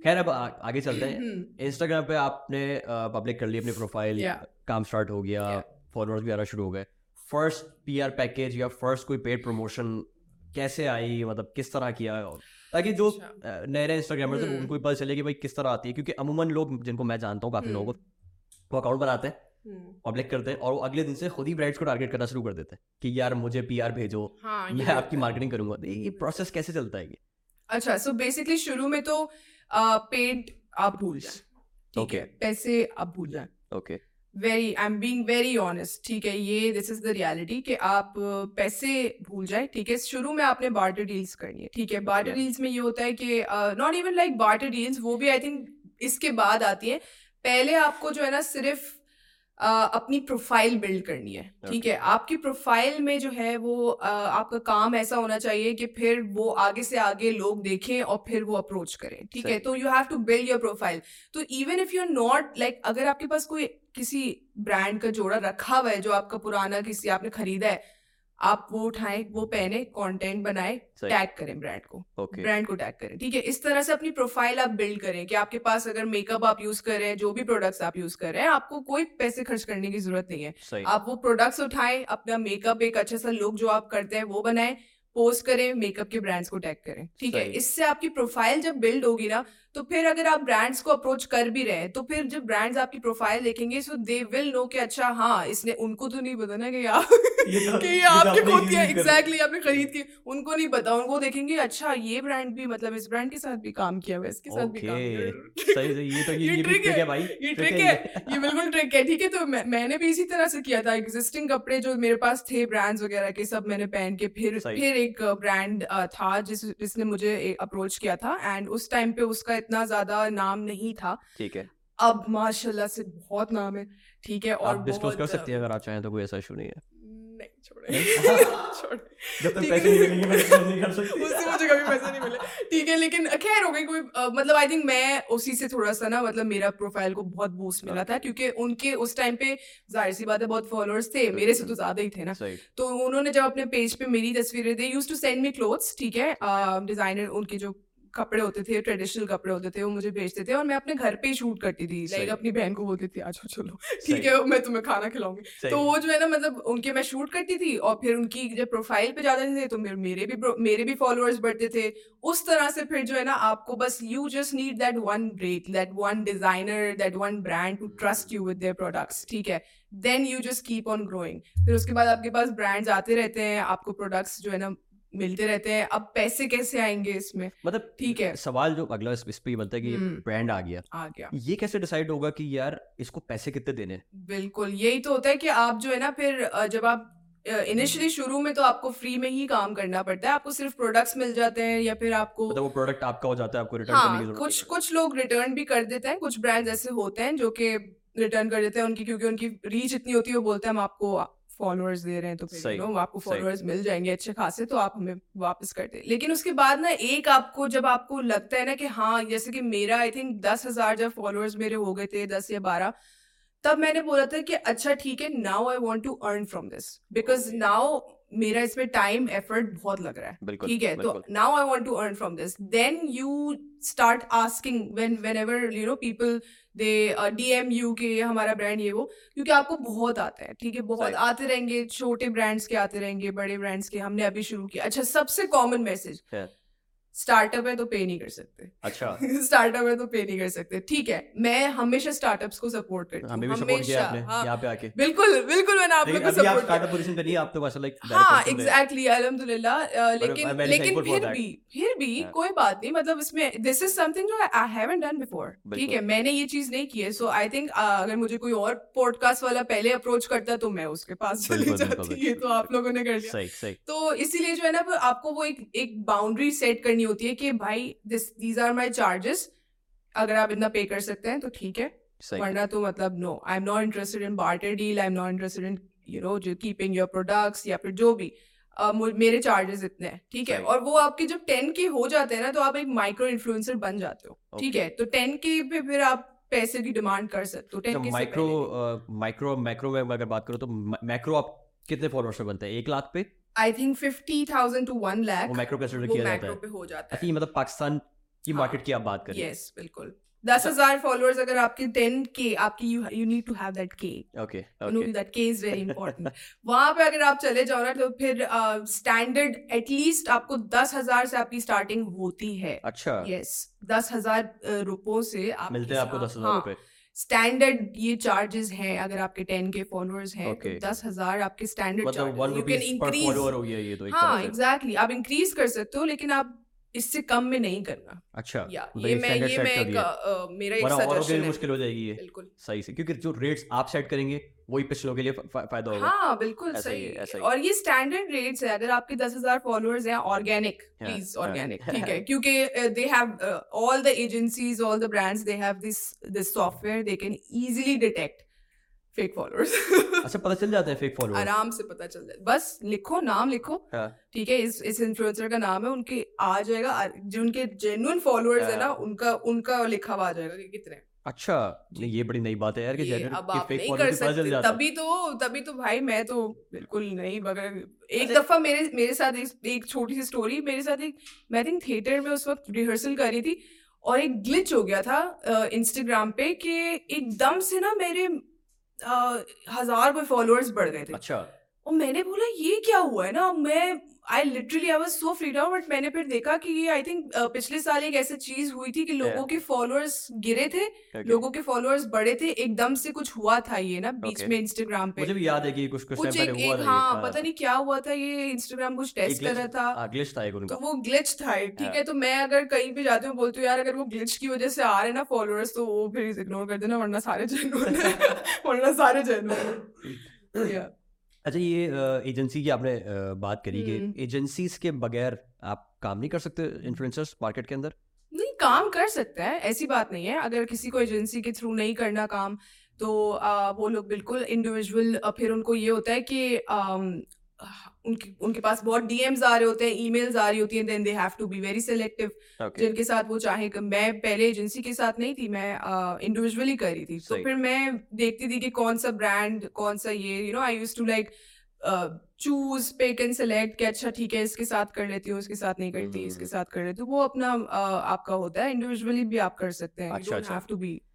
खैर अब आ- आगे चलते हैं। हम्म, इंस्टाग्राम पे आपने पब्लिक कर ली अपनी प्रोफ़ाइल Yeah. काम स्टार्ट हो गया। Yeah. फॉलोअर्स भी आना शुरू हो गए। फ़र्स्ट पीआर पैकेज या फ़र्स्ट कोई पेड प्रमोशन कैसे आई? मतलब किस तरह किया? है ताकि जो अच्छा। नए नए इंस्टाग्रामर्स हैं हम्म। उनको भी पता चले कि भाई किस तरह आती है क्योंकि अमूमन लोग जिनको मैं जानता हूँ काफ़ी हम्म। लोगों को अकाउंट बनाते हैं हम्म, पब्लिक करते हैं और वो अगले दिन से खुद ही ब्राइड्स को टारगेट करना शुरू कर देते हैं कि यार मुझे पीआर भेजो हाँ मैं आपकी मार्केटिंग करूँगा। तो ये प्रोसेस कैसे चलता है ये? अच्छा सो बेसिकली शुरू में तो पेड आप भूल जाए। ठीक है पैसे आप भूल जाए। Okay very I am being very honest ठीक है ये दिस इज़ द रियलिटी कि आप uh, पैसे भूल जाए ठीक है शुरू में आपने बार्टर डील्स करनी है ठीक है बार्टर डील्स में ये होता है कि not even like barter deals वो भी आई थिंक इसके बाद आती है पहले आपको जो है ना सिर्फ़ uh, अपनी प्रोफ़ाइल बिल्ड करनी है ठीक okay. है आपकी प्रोफ़ाइल में जो है वो uh, आपका काम ऐसा होना चाहिए कि फिर वो आगे से आगे लोग देखें और फिर वो अप्रोच करें ठीक है तो you have to build your profile तो even if you are not like अगर आपके पास कोई किसी ब्रांड का जोड़ा रखा हुआ है जो आपका पुराना किसी आपने खरीदा है आप वो उठाएँ वो पहने कंटेंट बनाए टैग करें ब्रांड को। ओके ब्रांड को टैग करें ठीक है? इस तरह से अपनी प्रोफ़ाइल आप बिल्ड करें कि आपके पास अगर मेकअप आप यूज़ कर रहे हैं जो भी प्रोडक्ट्स आप यूज़ कर रहे हैं आपको कोई पैसे खर्च करने की ज़रूरत नहीं है। सही। आप वो प्रोडक्ट्स उठाएँ अपना मेकअप एक अच्छा सा लुक जो आप करते हैं वो बनाए पोस्ट करें मेकअप के ब्रांड्स को टैग करें ठीक है? इससे आपकी प्रोफ़ाइल जब बिल्ड होगी ना तो फिर अगर आप ब्रांड्स को अप्रोच कर भी रहे हैं तो फिर जब ब्रांड्स आपकी प्रोफ़ाइल देखेंगे सो दे विल नो कि अच्छा हाँ इसने उनको तो नहीं पता ना कि यार तो- कि ये तो आपके खुद कर- एग्जैक्टली आपने खरीद के उनको नहीं पता उनको देखेंगे अच्छा ये ब्रांड भी मतलब इस ब्रांड के साथ भी काम किया हुआ है इसके साथ भी काम किया है। सही सही ये तो ये है, भाई ट्रिक है ये बिल्कुल ट्रिक है ठीक है तो मैंने भी इसी तरह से किया था एग्जिस्टिंग कपड़े जो मेरे पास थे ब्रांड्स वगैरह के सब मैंने पहन के फिर फिर एक ब्रांड था जिस जिसने मुझे अप्रोच किया था एंड उस टाइम पे उसका इतना ज़्यादा नाम नहीं था। ठीक है। अब माशाल्लाह से बहुत नाम है ठीक है और आप डिस्क्लोज कर सकती हैं अगर आप चाहें तो कोई ऐसा इशू नहीं है। नहीं छोड़े। छोड़े। जब तक पैसे नहीं मिलेंगे मैं नहीं कर सकती। उससे मुझे कभी पैसे नहीं मिले। ठीक है लेकिन खैर हो गई कोई अ, मतलब आई थिंक मैं उसी से थोड़ा सा ना मतलब मेरा प्रोफ़ाइल को बहुत बूस्ट मिला था क्योंकि उनके उस टाइम पे ज़ाहिर सी बात है बहुत फॉलोअर्स थे मेरे से तो ज़्यादा ही थे ना। तो उन्होंने जब अपने पेज पे मेरी तस्वीरें दी use to send me clothes ठीक है डिज़ाइनर उनके जो कपड़े होते थे ट्रेडिशनल कपड़े होते थे वो मुझे भेजते थे और मैं अपने घर पे ही शूट करती थी। लाइक अपनी बहन को बोलती थी आज चलो। ठीक है मैं तुम्हें खाना खिलाऊँगी। तो वो जो है ना मतलब उनके मैं शूट करती थी और फिर उनकी जब प्रोफ़ाइल पे जाते थे तो मेरे मेरे भी मेरे भी फॉलोअर्स बढ़ते थे। उस तरह से फिर जो है ना आपको बस you just need that one break that one designer that one brand to trust you with their products ठीक है? Then you just keep on growing फिर उसके बाद आपके पास ब्रांड्स आते रहते हैं आपको प्रोडक्ट्स जो है ना मिलते रहते हैं। अब पैसे कैसे आएँगे इसमें? मतलब ठीक है। सवाल जो अगला इस पे बनता है कि हम्म। ब्रांड आ गया। आ गया। ये कैसे डिसाइड होगा कि यार इसको पैसे कितने देने बिल्कुल। यही तो होता है कि आप जो है ना फिर जब आप इनिशियली शुरू में तो आपको फ्री में ही काम करना पड़ता है। आपको सिर्फ़ प्रोडक्ट्स मिल जाते हैं या फिर आपको मतलब वो प्रोडक्ट आपका हो जाता है आपको रिटर्न करने की हाँ ज़रूरत कुछ कुछ लोग रिटर्न भी कर देते हैं। कुछ ब्रांड्स ऐसे होते हैं जो कि रिटर्न कर देते हैं उनकी क्योंकि उनकी रीच इतनी होती है वो बोलते हैं हम आपको फॉलोअर्स दे रहे हैं तो फिर नो आपको फॉलोअर्स मिल जाएँगे अच्छे खासे तो आप हमें वापस कर दे लेकिन उसके बाद ना एक आपको जब आपको लगता है ना कि हाँ जैसे कि मेरा आई थिंक दस हज़ार जब फॉलोअर्स मेरे हो गए थे दस या बारह तब मैंने बोला था कि अच्छा ठीक है now I want to earn from this because now मेरा इसमें टाइम एफर्ट बहुत लग रहा है। ठीक है तो now I want to earn from this then you start asking when whenever you know people they DM you के हमारा ब्रांड ये वो क्योंकि आपको बहुत आता है ठीक है? बहुत। आते रहेंगे छोटे ब्रांड्स के आते रहेंगे बड़े ब्रांड्स के हमने अभी शुरू किया। अच्छा सबसे कॉमन मैसेज। स्टार्टअप है तो पे नहीं कर सकते। अच्छा। स्टार्टअप है तो पे नहीं कर सकते। ठीक है मैं हमेशा स्टार्टअप्स को सपोर्ट करती हूँ किया आपने हाँ, यहाँ पे आके। बिल्कुल बिल्कुल मैंने आप लोग को सपोर्ट स्टार्टअप पोजीशन पे नहीं आप तो लाइक हाँ एग्जैक्टली अल्हम्दुलिल्लाह। लेकिन लेकिन फिर भी फिर भी हाँ। कोई बात नहीं मतलब इसमें दिस इज़ समथिंग जो आई हैवंट डन बिफोर ठीक है मैंने ये चीज़ नहीं की है। सो आई थिंक अगर मुझे कोई और पॉडकास्ट वाला पहले अप्रोच करता तो मैं उसके पास चली जाती ये तो आप लोगों ने कर लिया। तो इसीलिए जो है ना आपको वो एक बाउंड्री सेट करनी होती है कि भाई this these are my charges अगर आप इतना पे कर सकते हैं तो ठीक है। वरना तो मतलब no I am not interested in barter deal I am not interested in you know जो कीपिंग योर प्रोडक्ट्स या फिर जो भी। मु- मेरे चार्जेस इतने हैं ठीक है? और वो आपके जब टेन के हो जाते हैं ना तो आप एक माइक्रो इन्फ्लुएंसर बन जाते हो ठीक Okay. है? तो टेन के पे फिर आप पैसे की डिमांड कर सकते हो टेन के माइक्रो माइक्रो मैक्रो में अगर बात करो तो मैक्रो आप कितने फॉलोअर्स पे बनते हैं? एक लाख पे? I think fifty thousand to one lakh वो कंसिडर वो किया जाता है। पे हो जाता है। मतलब पाकिस्तान की हाँ, मार्केट की आप बात करें। यस बिल्कुल। दस हज़ार फॉलोअर्स अगर आपके टेन के आपकी you need to have that K okay that K is very important वहाँ पे अगर आप चले जाओ ना तो फिर स्टैंडर्ड एटलीस्ट आपको दस हज़ार से आपकी स्टार्टिंग होती है। अच्छा। यस दस हज़ार रुपयों से आप मिलते हैं आपको दस हज़ार रुपए स्टैंडर्ड ये चार्जेस हैं अगर आपके टेन के फॉलोअर्स हैं Okay. तो दस हज़ार आपके स्टैंडर्ड मतलब हो। ये तो हाँ एग्जैक्टली आप इंक्रीज कर सकते हो लेकिन आप इससे कम में नहीं करना। अच्छा या मतलब ये मैं ये मैं एक आ, मेरा एक सजेशन है। मुश्किल हो जाएगी ये। बिल्कुल। सही से क्योंकि जो रेट्स आप सेट करेंगे वही पिछलों के लिए फ़ायदा होगा हाँ बिल्कुल सही है, ऐसा और ये स्टैंडर्ड रेट्स है अगर आपके दस हज़ार फॉलोअर्स हैं ऑर्गेनिक प्लीज़। ऑर्गेनिक ठीक है क्योंकि they have all the agencies all the brands they have this this software they can easily detect fake followers अच्छा पता चल जाता है फेक फॉलोअर आराम से पता चल जाए बस लिखो नाम लिखो हाँ। ठीक है इस इस इन्फ्लुएंसर का नाम है उनके आ जाएगा जो उनके जेन्युइन फॉलोअर्स है ना। उनका उनका लिखा हुआ आ जाएगा कि कितने। अच्छा नहीं ये बड़ी नई बात है यार कि अब आप फेक नहीं कर सकते तभी तो तभी तो भाई मैं तो बिल्कुल नहीं मगर एक दफ़ा मेरे मेरे साथ एक, एक छोटी सी स्टोरी मेरे साथ एक मैं थिंक थिएटर में उस वक्त रिहर्सल कर रही थी और एक ग्लिच हो गया था इंस्टाग्राम पे कि एकदम से ना मेरे अ, हज़ार कोई फॉलोअर्स बढ़ गए थे। अच्छा। और मैंने बोला ये क्या हुआ है ना? मैं I literally I was so freed out but मैंने फिर देखा कि ये आई थिंक पिछले साल एक ऐसी चीज़ हुई थी कि लोगों Yeah. के फॉलोअर्स गिरे थे okay. लोगों के फॉलोअर्स बढ़े थे एकदम से कुछ हुआ था ये ना बीच Okay. में इंस्टाग्राम पे मुझे भी याद है कि कुछ कुछ कुछ एक, हुआ एक था हाँ पता नहीं क्या हुआ था ये इंस्टाग्राम कुछ टेस्ट कर रहा था हाँ ग्लिच था एक तो वो ग्लिच था ठीक हाँ। है तो मैं अगर कहीं पे जाती हूँ बोलती हूँ यार अगर वो ग्लिच की वजह से आ रहे ना फॉलोअर्स तो वो फिर इग्नोर कर देना वरना सारे है वरना सारे या अच्छा ये एजेंसी की आपने अ, बात करी कि हम्म। एजेंसीज के बगैर आप काम नहीं कर सकते इन्फ्लुएंसर्स मार्केट के अंदर नहीं काम कर सकते हैं ऐसी बात नहीं है अगर किसी को एजेंसी के थ्रू नहीं करना काम तो आ, वो लोग बिल्कुल इंडिविजुअल फिर उनको ये होता है कि उनके उनके पास बहुत डीएम्स आ रहे होते हैं ईमेल्स आ रही होती हैं then they have to be very selective जिनके साथ वो चाहे कि मैं पहले एजेंसी के साथ नहीं थी मैं इंडिविजुअली uh, कर रही थी तो सही। फिर मैं देखती थी कि कौन सा ब्रांड कौन सा ये you know I used to like choose pick and select कि अच्छा ठीक है इसके साथ कर लेती हूँ इसके साथ नहीं करती mm-hmm. इसके। साथ कर लेती हूँ वो अपना uh, आपका होता है इंडिविजुअली भी आप कर सकते हैं अच्छा, अच्छा।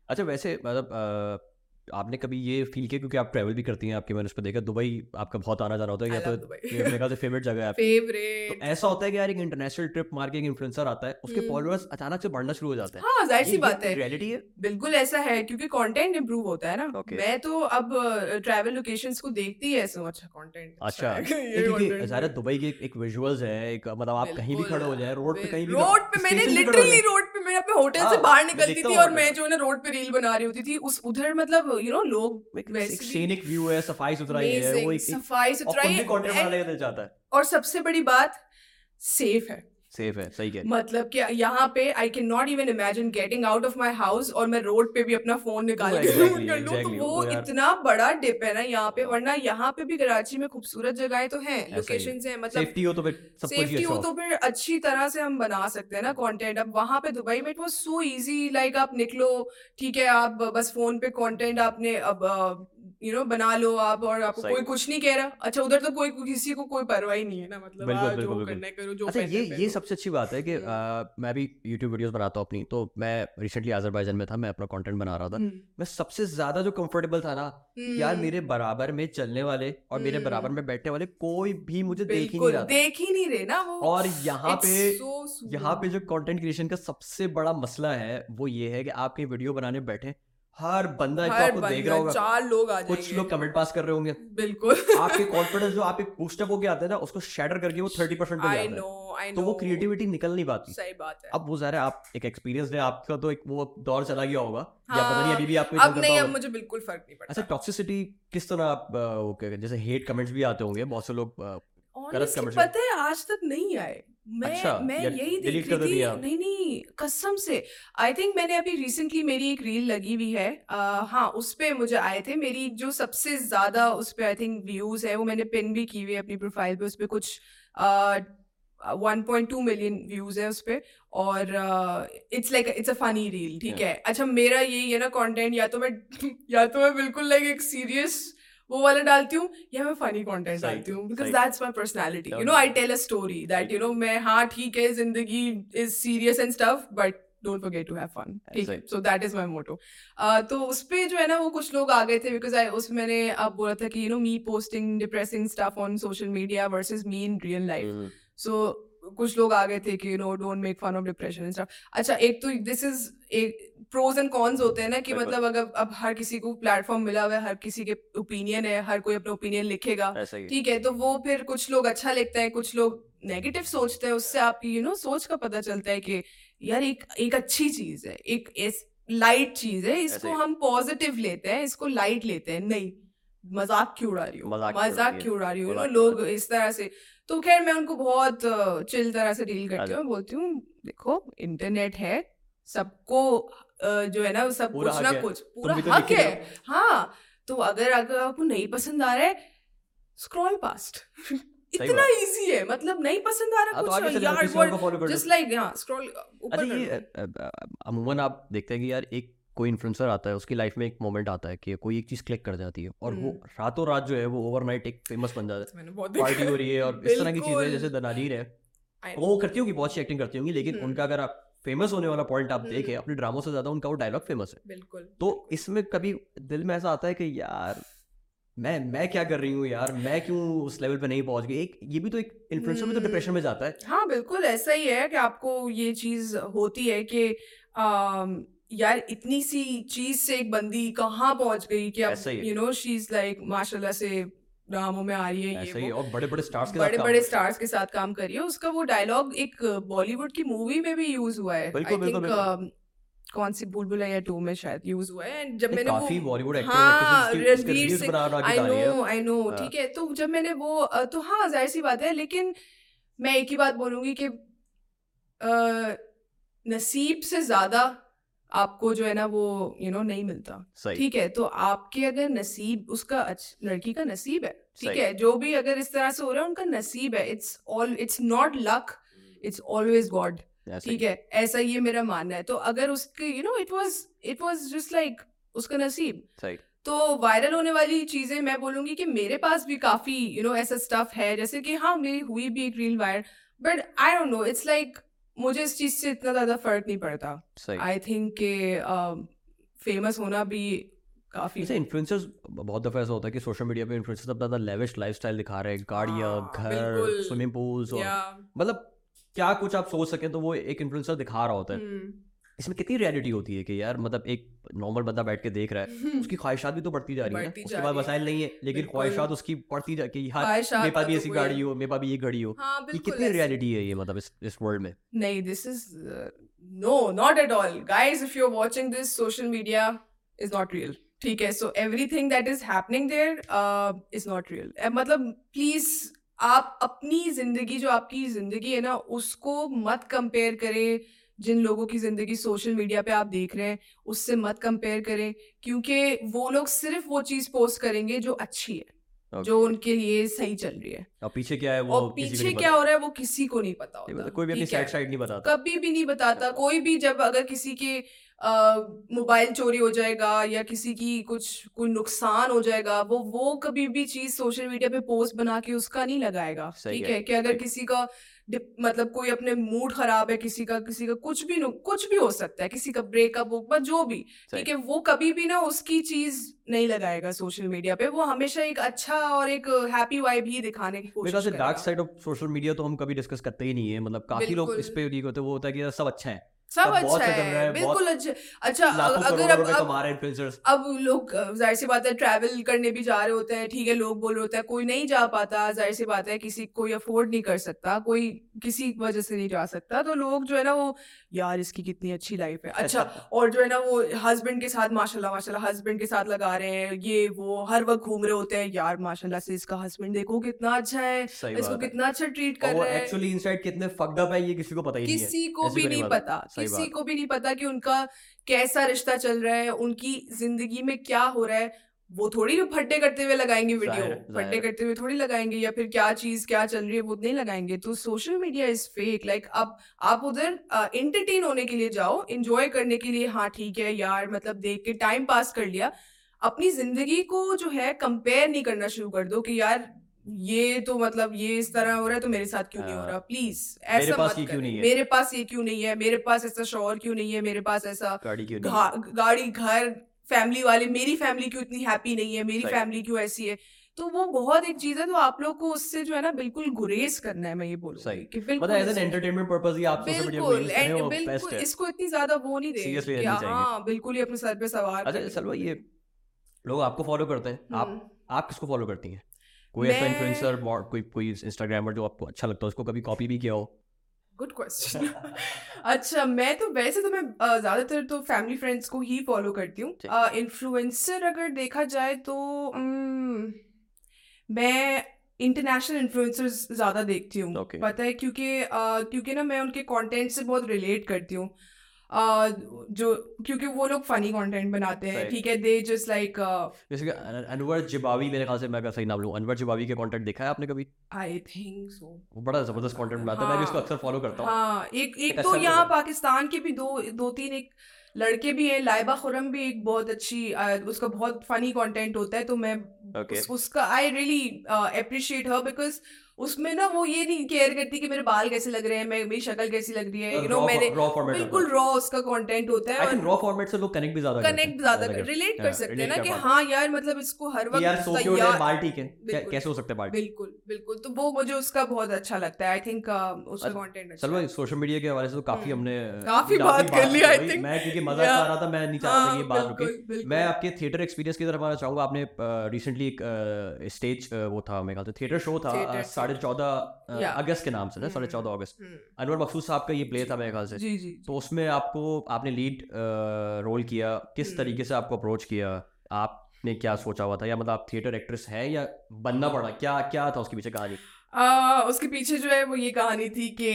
अच्छा वैसे मतलब आपने कभी ये फील किया? क्योंकि आप ट्रैवल भी करती हैं आपके मैंने उस पर देखा दुबई आपका बहुत आना जाना होता है या तो मेरे ख्याल से फेवरेट जगह है आपकी। तो फेवरेट ऐसा होता है कि यार एक इंटरनेशनल ट्रिप मार के एक इन्फ्लुएंसर आता है उसके हम्म। फॉलोअर्स अचानक से बढ़ना शुरू हो जाते हैं। हाँ ज़ाहिर सी बात है। रियलिटी है। बिल्कुल ऐसा है क्योंकि कंटेंट इंप्रूव होता है ना। मैं तो अब ट्रैवल लोकेशंस को देखती है ऐसा अच्छा कंटेंट अच्छा। दुबई के एक- विजुअल्स है एक मतलब आप कहीं भी खड़े हो जाए रोड पे कहीं भी रोड पे मैंने लिटरली रोड मैं अपने होटल से हाँ, बाहर निकलती थी और मैं जो है ना रोड पे रील बना रही होती थी उस उधर मतलब यू नो लोग सीनिक व्यू है सफ़ाई सुथराई है वो एक सफ़ाई सुथराई है और सबसे बड़ी बात सेफ़ है। सेफ़ है सही कह मतलब कि यहाँ पे I can not even imagine getting out of my house और मैं रोड पे भी अपना फ़ोन निकाल के exactly, कर लूँ तो exactly, वो वो तो यार- इतना बड़ा डिप है ना यहाँ पे। वरना यहाँ पे भी कराची में खूबसूरत जगहें तो हैं ही है। लोकेशंस हैं मतलब सेफ्टी हो तो फिर सब सेफ्टी अच्छा हो तो फिर अच्छी तरह से हम बना सकते हैं ना कंटेंट अब वहाँ पे दुबई में it was so easy like आप निकलो ठीक है आप बस फ़ोन पे कंटेंट आपने अब यू नो बना लो आप और आपको कोई कुछ नहीं कह रहा। अच्छा उधर तो कोई किसी को कोई परवाह ही नहीं है ना मतलब बिल्कुल, जो बिल्कुल, करना करो जो अच्छा ये ये सबसे अच्छी बात है कि हम्म। मैं भी यूट्यूब वीडियोस बनाता हूँ अपनी तो मैं रिसेंटली अजरबैजान में था मैं अपना कंटेंट बना रहा था। हम्म, मैं सबसे ज़्यादा जो कंफर्टेबल था ना यार हम्म, मेरे बराबर में चलने वाले और मेरे। बराबर में बैठने वाले कोई भी मुझे देख ही नहीं रहा देख ही नहीं रहे ना वो। और यहाँ पे यहाँ पे जो कंटेंट क्रिएशन का सबसे बड़ा मसला है वो ये है कि आपके वीडियो बनाने बैठे हर बंदा एक तो हर आपको देख रहा होगा। चार लोग आ कुछ लोग कमेंट पास कर रहे होंगे। बिल्कुल। आपके कॉन्फिडेंस जो आप एक बूस्टअप होके आते हैं ना उसको शैटर करके वो थर्टी परसेंट पे आई जाता है। नो आई तो वो क्रिएटिविटी निकल नहीं पाती। सही बात है। अब वो ज़ाहिर है आप एक एक्सपीरियंस है आपका तो एक वो दौर चला गया होगा। हाँ, या पता नहीं हाँ, अभी भी आपको अब नहीं अब मुझे बिल्कुल फ़र्क नहीं पड़ता। अच्छा टॉक्सिसिटी किस तरह आप वो जैसे हेट कमेंट्स भी आते होंगे बहुत से लोग गलत पता है आज तक नहीं आए। मैं अच्छा, मैं या यही देख रही थी। नहीं नहीं कसम से। आई थिंक मैंने अभी रिसेंटली मेरी एक रील लगी हुई है। अह, हाँ उस पे मुझे आए थे। मेरी जो सबसे ज़्यादा उस पे आई थिंक व्यूज़ है वो मैंने पिन भी की हुई है अपनी प्रोफ़ाइल पे। उस पे कुछ one point two million views है उस पे। और it's like it's a funny reel ठीक है? अच्छा मेरा यही है ना कंटेंट या तो मैं या तो मैं बिल्कुल लाइक एक सीरियस वो वाला डालती हूँ या मैं फनी कंटेंट डालती हूँ because. That's my personality you know I tell a story that you know मैं हाँ ठीक है ज़िंदगी is serious and stuff but don't forget to have fun ठीक? सही। So that is my motto तो उस पे जो है ना वो कुछ लोग आ गए थे बिकॉज़ आई उसमें मैंने अब बोला था कि you know me posting depressing stuff on social media versus me in real life so कुछ लोग आ गए थे कि you know don't make fun of depression and stuff अच्छा एक तो दिस इज़ एक प्रोज एंड कॉन्स होते हैं ना कि मतलब अगर अब हर किसी को प्लेटफॉर्म मिला हुआ है हर किसी के ओपिनियन है हर कोई अपना ओपिनियन लिखेगा। ठीक है तो वो फिर कुछ लोग अच्छा लिखते हैं कुछ लोग नेगेटिव सोचते हैं उससे आपकी यू नो सोच का पता चलता है कि यार एक एक अच्छी चीज़ है एक लाइट चीज़ है इसको हम पॉजिटिव लेते हैं इसको लाइट लेते हैं नहीं मज़ाक क्यों उड़ा रही हो मज़ाक क्यों उड़ा रही है? लोग इस तरह से तो खैर मैं उनको बहुत चिल तरह से डील करती। हूँ बोलती हूँ देखो इंटरनेट है सबको जो है ना सब कुछ ना कुछ पूरा तो हक है हाँ। तो अगर अगर आपको नहीं पसंद आ रहा है स्क्रॉल पास्ट इतना इजी है मतलब नहीं पसंद आ रहा हाँ, तो कुछ यार जस्ट लाइक हाँ स्क्रॉल ऊपर अच्छा अमूमन आप देखते हैं कि यार एक कोई इन्फ्लुएंसर आता है उसकी लाइफ में एक मोमेंट आता है कि कोई एक चीज़ क्लिक कर जाती है और वो हम्म। रातों रात जो है वो ओवरनाइट एक फ़ेमस बन जाता है पार्टी हो रही है और इस तरह की चीज़ें। जैसे दनालीर है वो करती होंगी बहुत सी एक्टिंग करती होंगी लेकिन हम्म। उनका अगर आप फ़ेमस होने वाला पॉइंट आप हम्म। देखें अपने ड्रामों से ज़्यादा उनका वो डायलॉग फ़ेमस है बिल्कुल तो इसमें कभी दिल में ऐसा आता है कि यार मैं मैं क्या कर रही हूँ यार मैं क्यों उस लेवल पे नहीं पहुँच गई एक ये भी तो एक इन्फ्लुएंसर भी तो हम्म। डिप्रेशन में जाता है हाँ बिल्कुल ऐसा ही है कि आपको ये चीज़ होती है कि यार इतनी सी चीज़ से एक बंदी कहाँ पहुँच गई कि अब। You know she is like माशाल्लाह से ड्रामों में आ रही है ये ऐसा ही वो। और बड़े बड़े स्टार्स के बड़े बड़े स्टार्स के साथ काम कर रही है। उसका वो डायलॉग एक बॉलीवुड की मूवी में भी यूज़ हुआ है। think, बिल्कुल। um, कौन सी भूल भुलैया टू में शायद यूज़ हुआ है। एंड जब मैंने काफ़ी बॉलीवुड हाँ Ranveer Singh I know I know हाँ। ठीक है। तो जब मैंने वो तो हाँ ज़ाहिर सी बात है लेकिन मैं एक ही बात बोलूँगी कि नसीब से ज़्यादा आपको जो है ना वो यू नो नहीं मिलता। ठीक है तो आपके अगर नसीब उसका लड़की का नसीब है ठीक है जो भी अगर इस तरह से हो रहा है उनका नसीब है। It's all it's not luck it's always God ठीक है ऐसा ये मेरा मानना है। तो अगर उसके you know it was it was just like उसका नसीब। सही। तो वायरल होने वाली चीज़ें मैं बोलूँगी कि मेरे पास भी काफ़ी यू नो ऐसा स्टफ़ है। जैसे कि हाँ मेरी हुई भी एक reel viral but I don't know it's like मुझे इस चीज़ से इतना ज़्यादा फ़र्क नहीं पड़ता। आई थिंक के फ़ेमस होना भी काफ़ी जैसे इन्फ्लुएंसर्स बहुत दफ़ा ऐसा होता है कि सोशल मीडिया पे इन्फ्लुएंसर्स अपना ज़्यादा लेविश लाइफस्टाइल दिखा रहे हैं। गाड़ियाँ हाँ, घर स्विमिंग पूल्स और मतलब क्या कुछ आप सोच सकें तो वो एक इन्फ्लुएंसर दिखा रहा होता है। हम्म, इसमें कितनी रियलिटी होती है कि यार मतलब एक नॉर्मल बंदा बैठ के देख रहा है उसकी ख्वाहिशात भी तो बढ़ती जा रही है उसके पास वसाइल नहीं है लेकिन। ख्वाहिशात उसकी बढ़ती जा कि यार मेरे पास भी तो ऐसी गाड़ी हो मेरे पास भी ये घड़ी हो। हाँ ये कितनी रियलिटी है ये मतलब इस इस वर्ल्ड में? नहीं this is uh, no not at all. Guys if you're watching this social media is not real. ठीक है that is happening there uh, is not real. Uh, मतलब please आप अपनी ज़िंदगी जो आपकी ज़िंदगी है ना उसको मत कंपेयर करें। जिन लोगों की ज़िंदगी सोशल मीडिया पे आप देख रहे हैं उससे मत कंपेयर करें क्योंकि वो लोग सिर्फ़ वो चीज़ पोस्ट करेंगे जो अच्छी है Okay. जो उनके लिए सही चल रही है। और पीछे क्या है वो और पीछे क्या हो रहा है वो किसी को नहीं पता होता। कोई भी अपनी ठीक साइड नहीं बताता। कभी भी नहीं बताता। कोई भी जब अगर किसी के मोबाइल चोरी हो जाएगा या किसी की कुछ कोई नुकसान हो जाएगा वो वो कभी भी चीज़ सोशल मीडिया पे पोस्ट बना के उसका नहीं लगाएगा। ठीक है, कि अगर किसी का मतलब कोई अपने मूड खराब है किसी का किसी का कुछ भी नु- कुछ भी हो सकता है किसी का ब्रेकअप हो जो भी ठीक है वो कभी भी ना उसकी चीज़ नहीं लगाएगा सोशल मीडिया पे वो हमेशा एक अच्छा और एक हैप्पी वाइब ही दिखाने की कोशिश dark side of social media तो हम कभी डिस्कस करते ही नहीं है मतलब काफ़ी लोग इस पे होते हैं वो होता है कि सब अच्छा है। सब अच्छा है बिल्कुल अच्छा अच्छा अगर अब अब लोग ज़ाहिर सी बात है ट्रैवल करने भी जा रहे होते हैं ठीक है लोग बोल रहे होते हैं कोई नहीं जा पाता ज़ाहिर सी बात है किसी कोई अफोर्ड नहीं कर सकता कोई किसी वजह से नहीं जा सकता तो लोग जो है ना वो यार इसकी कितनी अच्छी लाइफ है। अच्छा और जो है ना वो हस्बैंड के साथ माशाल्लाह माशाल्लाह हस्बैंड के साथ लगा रहे हैं ये वो हर वक्त घूम रहे होते हैं यार माशाल्लाह से इसका हस्बैंड देखो कितना अच्छा है इसको कितना अच्छा ट्रीट कर रहे हैं। एक्चुअली इनसाइड कितने फक्ड अप है ये किसी को पता ही नहीं किसी को भी नहीं पता किसी को भी नहीं पता कि उनका कैसा रिश्ता चल रहा है उनकी ज़िंदगी में क्या हो रहा है वो थोड़ी फट्टे करते हुए लगाएँगे वीडियो फट्टे करते हुए थोड़ी लगाएँगे या फिर क्या चीज़ क्या चल रही है वो नहीं लगाएँगे। तो social media is fake like अब आप उधर एंटरटेन होने के लिए जाओ इंजॉय करने के लिए हाँ ठीक है यार मतलब देख के टाइम पास कर लिया अपनी ज़िंदगी को जो है कंपेयर नहीं करना शुरू कर दो कि यार ये तो मतलब ये इस तरह हो रहा है तो मेरे साथ क्यों नहीं हो हाँ। रहा? प्लीज़ मेरे ऐसा मत ये क्यों नहीं है? मेरे पास ये क्यों नहीं है? मेरे पास ऐसा शोर क्यों नहीं है? मेरे पास ऐसा गाड़ी क्यों नहीं गाड़ी घर फैमिली वाले मेरी फैमिली क्यों इतनी हैप्पी नहीं है? मेरी फैमिली क्यों ऐसी है? तो वो बहुत एक चीज़ है तो आप लोग को उससे जो है ना बिल्कुल गुरेज करना है मैं ये सही। कि बिल्कुल मतलब एज एन एंटरटेनमेंट पर्पस ही आप सोशल मीडिया को बिल्कुल बिल्कुल इसको इतनी ज़्यादा वो नहीं दे। हाँ बिल्कुल ही अपने सर पे सवार अच्छा सलवा ये लोग आपको फॉलो करते हैं। आप हम्म। आप किसको फॉलो करती हैं? कोई ऐसा इन्फ्लुएंसर कोई कोई इंस्टाग्रामर जो आपको अच्छा लगता है उसको कभी कॉपी भी किया हो? गुड क्वेश्चन अच्छा मैं तो वैसे तो मैं ज़्यादातर तो फैमिली फ्रेंड्स को ही फॉलो करती हूँ। इन्फ्लुएंसर अगर देखा जाए तो मैं इंटरनेशनल इन्फ्लुएंसर्स ज़्यादा देखती हूँ। Okay. पता है क्योंकि अ, क्योंकि ना मैं उनके कंटेंट से बहुत रिलेट करती हूँ। जो क्योंकि वो लोग फनी कंटेंट बनाते हैं ठीक है दे जस्ट लाइक जैसे अनवर जिबावी मेरे ख्याल से मैं सही नाम लूँ अनवर जिबावी के कंटेंट देखा है आपने कभी? आई थिंक सो वो बड़ा ज़बरदस्त कंटेंट बनाता है मैं भी उसको। अक्सर फॉलो करता हूँ। हाँ एक एक तो यहाँ पाकिस्तान के भी दो दो तीन एक लड़के भी हैं लाइबा खुरम भी एक बहुत अच्छी उसका बहुत फनी कंटेंट होता है तो मैं उसका I really appreciate her because उसमें ना वो ये नहीं केयर करती कि मेरे बाल कैसे लग रहे हैं मैं मेरी शक्ल कैसी लग रही है यू नो मैंने बिल्कुल रॉ उसका कंटेंट होता है और रॉ फॉर्मेट से लोग कनेक्ट भी ज़्यादा कनेक्ट ज़्यादा रिलेट कर सकते हैं ना कि हाँ यार मतलब इसको हर। कि यार वक्त सो के उठे बाल ठीक है। कैसे हो सकते हैं बाल? बिल्कुल बिल्कुल। तो वो मुझे उसका बहुत अच्छा लगता है। आई थिंक उसका अच्छा, कंटेंट अच्छा चलो सोशल मीडिया के हवाले से तो काफ़ी हम्म। हमने काफ़ी बात कर ली, हुई। think. मैं क्योंकि मज़ा आ रहा था मैं नहीं चाहता ये हाँ, बात रुके। मैं आपके थिएटर एक्सपीरियंस की तरफ़ आना चाहूँगा। आपने रिसेंटली एक स्टेज वो था मेरे ख्याल से थिएटर शो था साढ़े चौदह अगस्त के नाम से ना? साढ़े हम्म, चौदह अगस्त। हम्म, अनवर मकसूद साहब का ये प्ले था मेरे ख्याल से। जी जी तो उसमें आपको आपने लीड रोल किया किस हम्म। तरीके से आपको अप्रोच किया? आपने क्या सोचा हुआ था? या मतलब आप थिएटर एक्ट्रेस है या बनना पड़ा? क्या क्या था उसके पीछे कहानी? आ, उसके पीछे जो है वो ये कहानी थी कि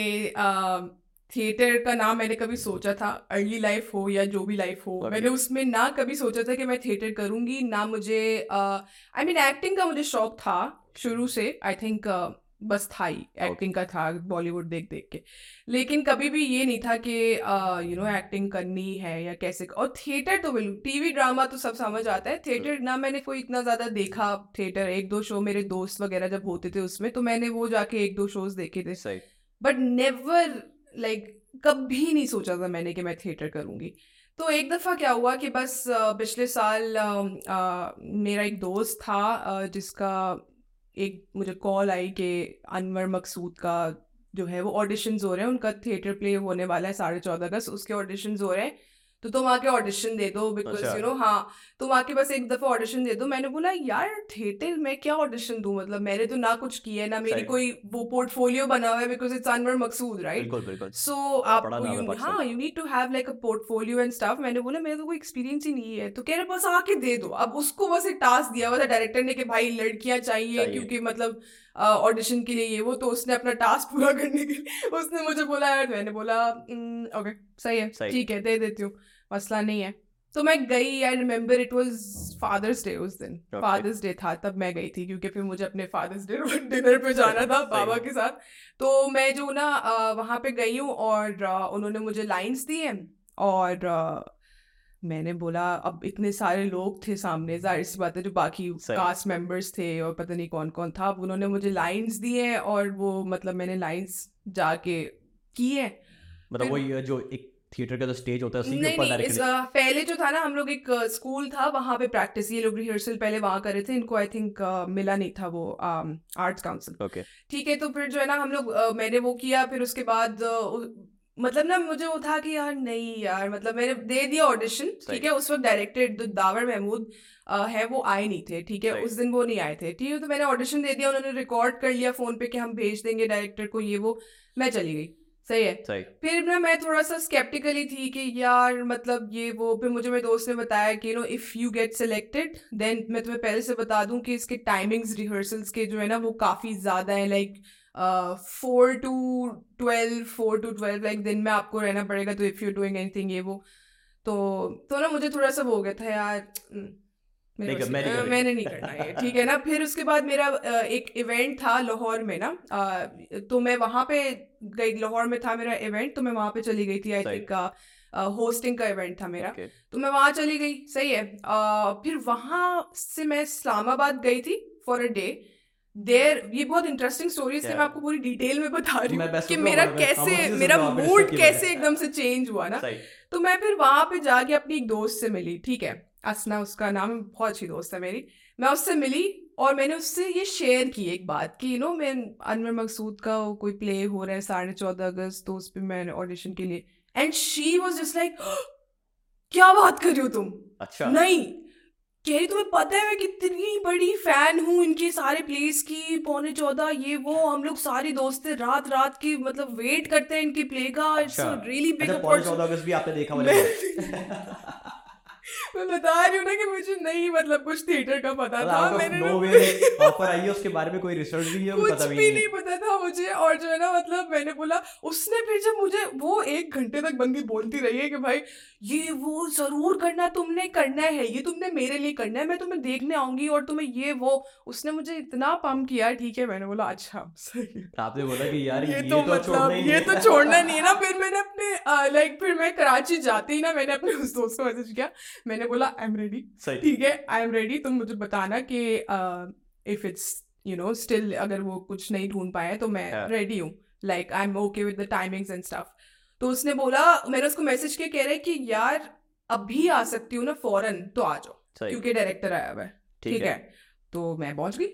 थिएटर का नाम मैंने कभी सोचा था अर्ली लाइफ हो या जो भी लाइफ हो। मैंने उसमें ना कभी सोचा था कि मैं थिएटर करूँगी ना मुझे आई मीन एक्टिंग का मुझे शौक था शुरू से आई थिंक बस था ही एक्टिंग का था बॉलीवुड देख देख के। लेकिन कभी भी ये नहीं था कि यू नो एक्टिंग करनी है या कैसे और थिएटर तो बिल्कुल टीवी ड्रामा तो सब समझ आता है। थिएटर ना मैंने कोई इतना ज़्यादा देखा थिएटर एक दो शो मेरे दोस्त वगैरह जब होते थे उसमें तो मैंने वो जाके एक दो शोज़ देखे थे। बट नेवर लाइक कभी नहीं सोचा था मैंने कि मैं थिएटर करूँगी। तो एक दफ़ा क्या हुआ कि बस पिछले साल अ, अ, मेरा एक दोस्त था अ, जिसका एक मुझे कॉल आई कि अनवर मकसूद का जो है वो ऑडिशन हो रहे हैं, उनका थिएटर प्ले होने वाला है साढ़े चौदह अगस्त, उसके ऑडिशन हो रहे हैं। तो तुम आके ऑडिशन दे दो बिकॉज़। यू नो हाँ तुम आके बस एक दफ़ा ऑडिशन दे दो। मैंने बोला यार थिएटर में क्या ऑडिशन दूँ? मतलब मैंने तो ना कुछ किया है ना मेरी कोई वो पोर्टफोलियो बना हुआ है because it's Anwar Maqsood right so आप है you need to have like a portfolio and stuff मैंने बोला मेरा तो कोई एक्सपीरियंस ही नहीं है। तो कह रहे बस आके दे दो। अब उसको बस एक टास्क दिया हुआ था डायरेक्टर ने कि भाई लड़कियाँ चाहिए चाहिए। क्योंकि मतलब ऑडिशन के लिए ये वो। तो उसने अपना टास्क पूरा करने के लिए उसने मुझे बोला यार मैंने बोला ओके सही है ठीक है दे देती हूँ। मसला नहीं है। तो मैं गई I remember it was Father's Day उस दिन। Okay. फादर्स डे था तब मैं गई थी क्योंकि फिर मुझे अपने फादर्स डे डिनर पे जाना था बाबा के साथ। तो मैं जो ना वहाँ पे गई हूँ और उन्होंने मुझे लाइंस दी हैं और मैंने बोला अब इतने सारे लोग थे सामने ज़ाहिर सी बात है जो बाकी कास्ट मेंबर्स थे और पता नहीं कौन कौन था अब उन्होंने मुझे लाइंस दी हैं और वो मतलब मैंने लाइंस जाके की हैं। मतलब वो ये जो एक थिएटर का जो स्टेज होता है उसी के ऊपर नहीं इस पहले जो था ना हम लोग एक स्कूल था वहाँ पे प्रैक्टिस ये लोग रिहर्सल पहले वहाँ करे थे इनको आई थिंक मिला नहीं था वो आर्ट्स काउंसिल ओके ठीक है तो फिर जो है ना हम लोग मैंने वो किया फिर उसके बाद मतलब ना मुझे वो था कि यार नहीं यार मतलब मैंने दे दिया ऑडिशन ठीक है उस वक्त डायरेक्टर दावर महमूद है वो आए नहीं थे ठीक है उस दिन वो नहीं आए थे। ठीक है तो मैंने ऑडिशन दे दिया उन्होंने रिकॉर्ड कर लिया फ़ोन पे कि हम भेज देंगे डायरेक्टर को ये वो मैं चली गई। सही है। सही। फिर ना मैं थोड़ा सा स्केप्टिकली थी कि यार मतलब ये वो फिर मुझे मेरे दोस्त ने बताया कि no if you get selected then मैं तुम्हें पहले से बता दूँ कि इसके टाइमिंग्स रिहर्सल्स के जो है ना वो काफ़ी ज़्यादा है। Like four to twelve four to twelve like दिन में आपको रहना पड़ेगा तो इफ़ यू डूइंग एनीथिंग ये वो। तो तो ना मुझे थोड़ा सा वो हो गया था यार हम्म, मेरे। मैंने नहीं करना ये ठीक है ना? फिर उसके बाद मेरा एक इवेंट था लाहौर में ना तो मैं वहाँ पे गई लाहौर में था मेरा इवेंट तो मैं वहाँ पे चली गई थी आई। थिंक होस्टिंग का इवेंट था मेरा। तो मैं वहाँ चली गई सही है। फिर वहाँ से मैं इस्लामाबाद गई थी फॉर अ डे देर ये बहुत इंटरेस्टिंग स्टोरी Yeah. मैं आपको पूरी डिटेल में बता रही हूँ कि मेरा कैसे मेरा मूड कैसे एकदम से चेंज हुआ ना। तो मैं फिर वहाँ पे जाके अपनी एक दोस्त से मिली ठीक है? असना उसका नाम बहुत अच्छी दोस्त है मेरी। मैं उससे मिली और मैंने उससे ये शेयर की एक बात कि यू नो मैं अनवर मकसूद का कोई प्ले हो रहा है साढ़े चौदह अगस्त तो उस पर मैं ऑडिशन के लिए। And she was just like क्या बात कर रही हो तुम? अच्छा। नहीं। कह रही तुम्हें पता है मैं कितनी बड़ी फ़ैन हूँ इनके सारे प्लेस की पौने चौदह ये वो हम लोग सारे दोस्त रात रात की मतलब वेट करते हैं इनके प्ले का इट्स अच्छा। रियली बिग अच्छा भी आपने देखा मैं बता रही हूँ ना कि मुझे नहीं मतलब कुछ थिएटर का पता था मैंने नो वे ऑफ़र आई है उसके बारे में कोई रिसर्च भी है कुछ पता भी नहीं पता था मुझे और जो है ना मतलब मैंने बोला उसने फिर जब मुझे वो एक घंटे तक बंदी बोलती रही है कि भाई ये वो ज़रूर करना तुमने करना है ये तुमने मेरे लिए करना है मैं तुम्हें देखने आऊँगी और तुम्हें ये वो। उसने मुझे इतना पम्प किया ठीक है मैंने बोला अच्छा सही आपने बोला कि यार ये तो तो मतलब ये तो छोड़ना नहीं है ना फिर मैंने अपने लाइक फिर मैं कराची जाते ही ना मैंने अपने उस दोस्त को मैसेज किया मैंने बोला आई एम रेडी ठीक है आई एम रेडी तुम मुझे बताना कि if it's you know still अगर वो कुछ नहीं ढूंढ पाए तो मैं रेडी हूँ। Like I am okay with the timings and stuff तो उसने बोला मैंने उसको मैसेज किया कह रहे कि यार अभी आ सकती हूँ ना फॉरन तो आ जाओ क्योंकि डायरेक्टर आया हुआ है। ठीक है। है तो मैं पहुँच गई।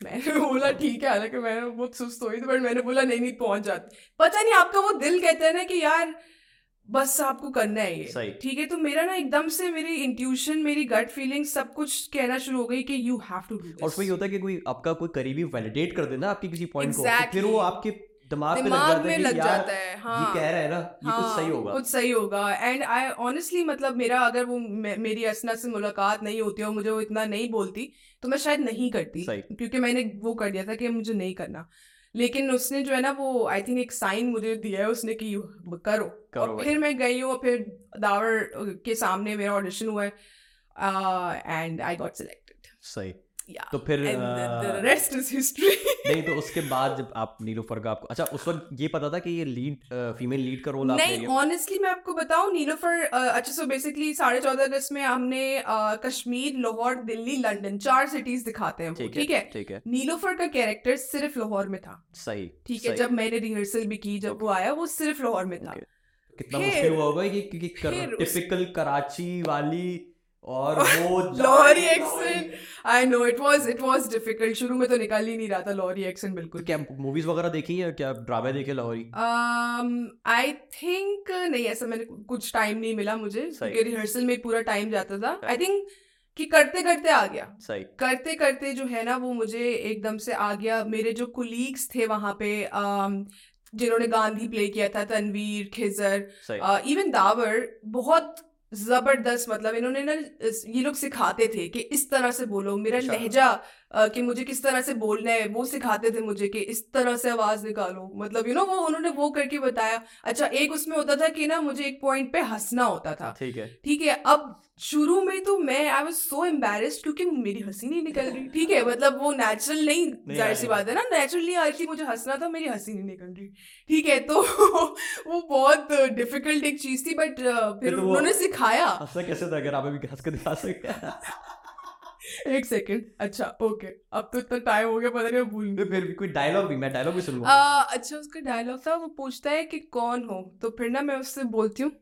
मैंने बोला ठीक है हालाँकि मैं बहुत सुस्त हुई थी बट मैंने बोला नहीं नहीं पहुँच जाती। पता नहीं आपका वो दिल कहता है ना कि यार बस आपको करना है ये। ठीक है तो मेरा ना एकदम से मेरी इंट्यूशन मेरी गट फीलिंग सब कुछ कहना शुरू हो गई कि यू हैव टू डू और उसमें ये होता है कि कोई आपका कोई करीबी वैलिडेट कर देना आपकी किसी पॉइंट exactly. को। फिर वो आपके दिमाग पे लग दिमाग में लग जाता है हाँ, ये कह रहा है ना ये हाँ, कुछ सही हाँ, होगा। कुछ सही होगा। एंड आई ऑनेस्टली मतलब मेरा अगर वो मे, मेरी असना से मुलाकात नहीं होती और मुझे वो इतना नहीं बोलती तो मैं शायद नहीं करती क्योंकि मैंने वो कर दिया था कि मुझे नहीं करना। लेकिन उसने जो है ना वो आई थिंक एक साइन मुझे दिया है उसने कि करो, करो और फिर मैं गई हूँ और फिर दावर के सामने मेरा ऑडिशन हुआ है एंड आई गॉट सिलेक्टेड सही। Yeah. तो फिर rest is history. नहीं तो उसके बाद जब आप नीलोफर का आपको अच्छा उस वक्त ये पता था कि ये लीड फीमेल लीड का रोल नहीं ऑनेस्टली मैं आपको बताऊँ नीलोफर अच्छा सो बेसिकली साढ़े चौदह अगस्त में हमने कश्मीर लाहौर दिल्ली लंदन चार सिटीज़ दिखाते हैं ठीक है है? ठीक है। नीलोफर का कैरेक्टर सिर्फ़ लाहौर में था। सही ठीक है जब मैंने रिहर्सल भी की जब वो आया वो सिर्फ़ लाहौर में था। कितना मुश्किल हुआ होगा कि क्योंकि टिपिकल कराची वाली और वो Lahori accent I know it was it was difficult शुरू में तो निकल ही नहीं रहा था लाहौरी एक्सेंट तो बिल्कुल क्या मूवीज़ वगैरह देखी है क्या ड्रामे देखे लाहौरी आई थिंक नहीं ऐसा मैंने कुछ टाइम नहीं मिला मुझे। क्योंकि रिहर्सल में पूरा टाइम जाता था। आई थिंक कि करते करते आ गया। सही करते करते जो है ना वो मुझे एकदम से आ गया। मेरे जो कुलीग्स थे वहाँ पे अम, जिन्होंने गांधी प्ले किया था तनवीर खिजर इवन दावर बहुत ज़बरदस्त मतलब इन्होंने ना ये लोग सिखाते थे कि इस तरह से बोलो मेरा अच्छा। लहजा कि मुझे किस तरह से बोलना है वो सिखाते थे मुझे कि इस तरह से आवाज़ निकालो। मतलब यू नो वो उन्होंने वो करके बताया। अच्छा एक उसमें होता था कि ना मुझे एक पॉइंट पे हंसना होता था। ठीक है। ठीक है अब शुरू में तो मैं आई वाज सो एम्बेरेस्ड क्योंकि मेरी हँसी नहीं निकल रही। ठीक है मतलब वो नेचुरल नहीं नहीं ज़ाहिर सी बात है ना नेचुरली आ रही थी मुझे हंसना था मेरी हँसी नहीं निकल रही। ठीक है तो वो बहुत डिफ़िकल्ट एक चीज़ थी बट फिर तो उन्होंने सिखाया। हंसना कैसे था अगर आप अभी हंस के दिखा सकते एक सेकंड अच्छा ओके अब तो इतना टाइम हो गया पता नहीं भूल गई। फिर भी कोई डायलॉग भी मैं डायलॉग भी सुनूँगा। अच्छा उसका डायलॉग था वो पूछता है कि कौन हो? तो फिर ना मैं उससे बोलती हूँ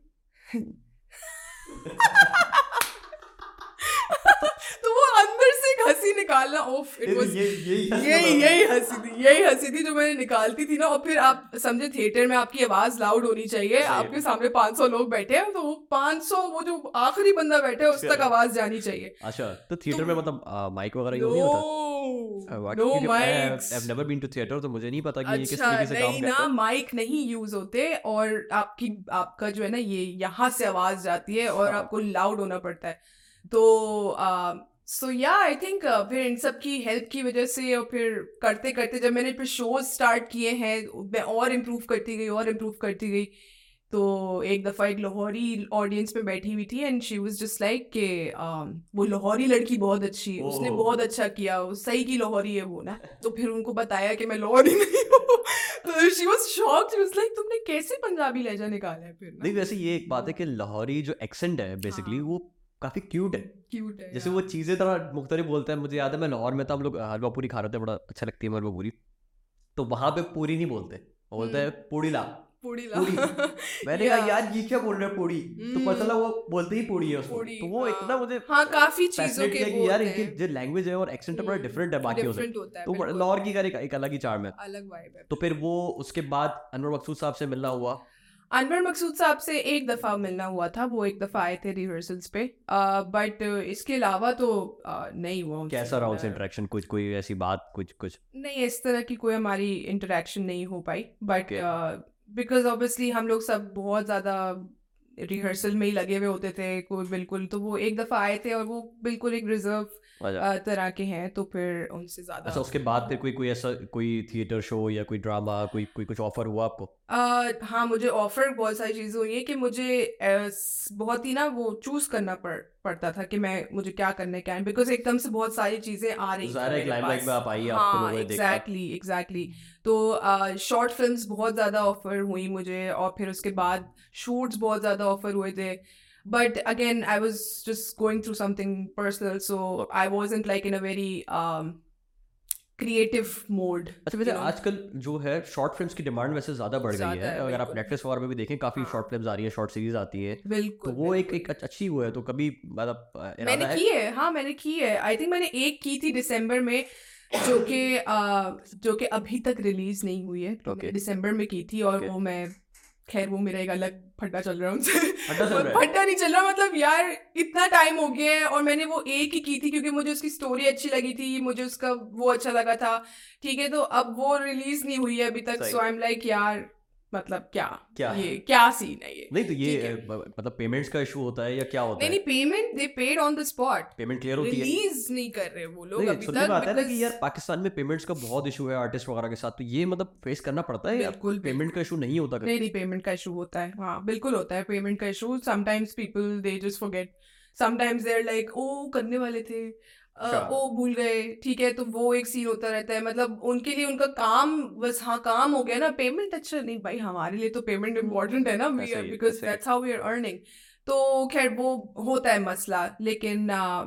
तो वो अंदर से एक हँसी निकालना ओफ इट वाज यही यही हँसी थी यही हँसी थी जो मैंने निकालती थी ना और फिर आप समझे थिएटर में आपकी आवाज़ लाउड होनी चाहिए आपके सामने 500 लोग बैठे हैं तो वो 500 वो जो आखिरी बंदा बैठा है उस तक आवाज़ जानी चाहिए। अच्छा तो थिएटर में तो- मतलब माइक वगैरह यूज़ नहीं होता? No? No mics I've never been to theater तो मुझे नहीं पता कि ये किस अच्छा तरीके से काम करता ना है। माइक नहीं यूज़ होते और आपकी आपका जो है ना ये यहाँ से आवाज़ जाती है और हाँ। आपको लाउड होना पड़ता है। तो सो या आई थिंक फिर इन सब की हेल्प की वजह से और फिर करते करते जब मैंने फिर शोज़ स्टार्ट किए हैं मैं और इम्प्रूव करती गई और इम्प्रूव करती गई तो एक दफ़ा एक लाहौरी ऑडियंस में बैठी हुई थी and she was just like कि वो लाहौरी लड़की बहुत अच्छी है उसने बहुत अच्छा किया वो सही की लाहौरी है वो ना? तो फिर उनको बताया कि मैं लाहौरी नहीं हूँ। तो she was shocked she was like तुमने कैसे पंजाबी लहजा निकाला है फिर नहीं वैसे ये एक बात है कि लाहौरी जो एक्सेंट है बेसिकली हाँ। वो काफ़ी क्यूट है। क्यूट है जैसे वो चीज़ें थोड़ा मुख्तलिफ़ बोलता है मुझे याद है मैं लाहौर में था हम लोग हलवा पूरी खा रहे थे बड़ा अच्छा लगती है हलवा पूरी। तो वहाँ पे पूरी नहीं बोलते बोलते हैं पूड़ी ला। पूड़ी पूड़ी। मैंने कहा यार ये क्या बोल रहे हैं पूड़ी? तो पता हम्म। चला वो बोलते ही पूड़ी है उसको तो वो हाँ। इतना मुझे हाँ काफ़ी चीज़ों के कि यार इनकी जो लैंग्वेज है और एक्सेंट बड़ा हम्म, डिफरेंट है बाकियों से है तो लाहौर की एक अलग ही चार्म है। अलग वाइब है तो फिर वो उसके बाद अनवर मकसूद साहब से मिलना हुआ। अनवर मकसूद साहब से एक दफ़ा मिलना हुआ था वो एक दफ़ा आए थे रिहर्सल्स पे। बट इसके अलावा तो uh, नहीं हुआ कैसा रहा उनसे इंटरेक्शन कुछ कोई ऐसी बात कुछ कुछ? नहीं इस तरह की कोई हमारी इंटरेक्शन नहीं हो पाई। बट बिकॉज़ ऑब्वियसली हम लोग सब बहुत ज़्यादा रिहर्सल में ही लगे हुए होते थे कोई बिल्कुल तो वो एक दफ़ा आए थे और वो बिल्कुल एक रिज़र्व अच्छा। तरह के हैं तो फिर उनसे ज़्यादा अच्छा उसके बाद फिर कोई कोई ऐसा कोई थिएटर शो या कोई ड्रामा कोई कोई कुछ ऑफ़र हुआ आपको? Uh, हाँ मुझे ऑफ़र बहुत सारी चीज़ें हुई है कि मुझे uh, बहुत ही ना वो चूज़ करना पड़ पड़ता था कि मैं मुझे क्या करना है क्या बिकॉज़ एकदम से बहुत सारी चीज़ें आ रही थी है। एग्जैक्टली एग्जैक्टली तो शॉर्ट फिल्म्स बहुत ज़्यादा ऑफ़र हुई मुझे और फिर उसके बाद शूट्स बहुत ज़्यादा ऑफ़र हुए थे। But again I was just going through something personal so I wasn't like in a very creative mode अच्छा वैसे आजकल जो है शॉर्ट फिल्म्स की डिमांड वैसे ज़्यादा बढ़ गई है। है, अगर आप नेटफ्लिक्स वगैरह में भी देखें काफ़ी हाँ। शॉर्ट फिल्म्स आ रही है शॉर्ट सीरीज़ आती है। तो वो एक एक अच्छी हुआ है तो कभी मतलब मैंने की है हाँ मैंने की है। आई थिंक मैंने एक की थी दिसंबर में जो कि जो कि अभी तक रिलीज़ नहीं हुई है। Okay. दिसंबर में की थी और Okay. वो मैं खैर वो मेरा एक अलग फट्टा चल रहा है उनसे? फड्डा नहीं चल रहा मतलब यार इतना टाइम हो गया है और मैंने वो एक ही की थी क्योंकि मुझे उसकी स्टोरी अच्छी लगी थी मुझे उसका वो अच्छा लगा था। ठीक है तो अब वो रिलीज़ नहीं हुई है अभी तक सो आई एम लाइक यार मतलब क्या? क्या ये है? क्या सीन है ये? नहीं तो ये मतलब पेमेंट्स का इशू होता है या क्या होता नहीं है? नहीं payment they paid on the spot payment clear होती है। रिलीज़ नहीं कर रहे वो लोग अभी तक आता है ना कि यार पाकिस्तान में पेमेंट्स का बहुत इशू है आर्टिस्ट वगैरह के साथ तो ये मतलब फेस करना पड़ता है? या बिल्कुल, पेमेंट का इशू नहीं होता नहीं नहीं पेमेंट का इशू होता है। हाँ बिल्कुल होता है पेमेंट का issue sometimes people they just forget sometimes they are like oh करने वाले थे। अच्छा। भूल गए ठीक है तो वो एक सीन होता रहता है मतलब उनके लिए उनका काम बस हाँ काम हो गया ना पेमेंट अच्छा नहीं भाई हमारे लिए तो पेमेंट इम्पोर्टेंट है ना ऐसा ही है, because. That's how we are earning तो खैर वो होता है मसला लेकिन आ,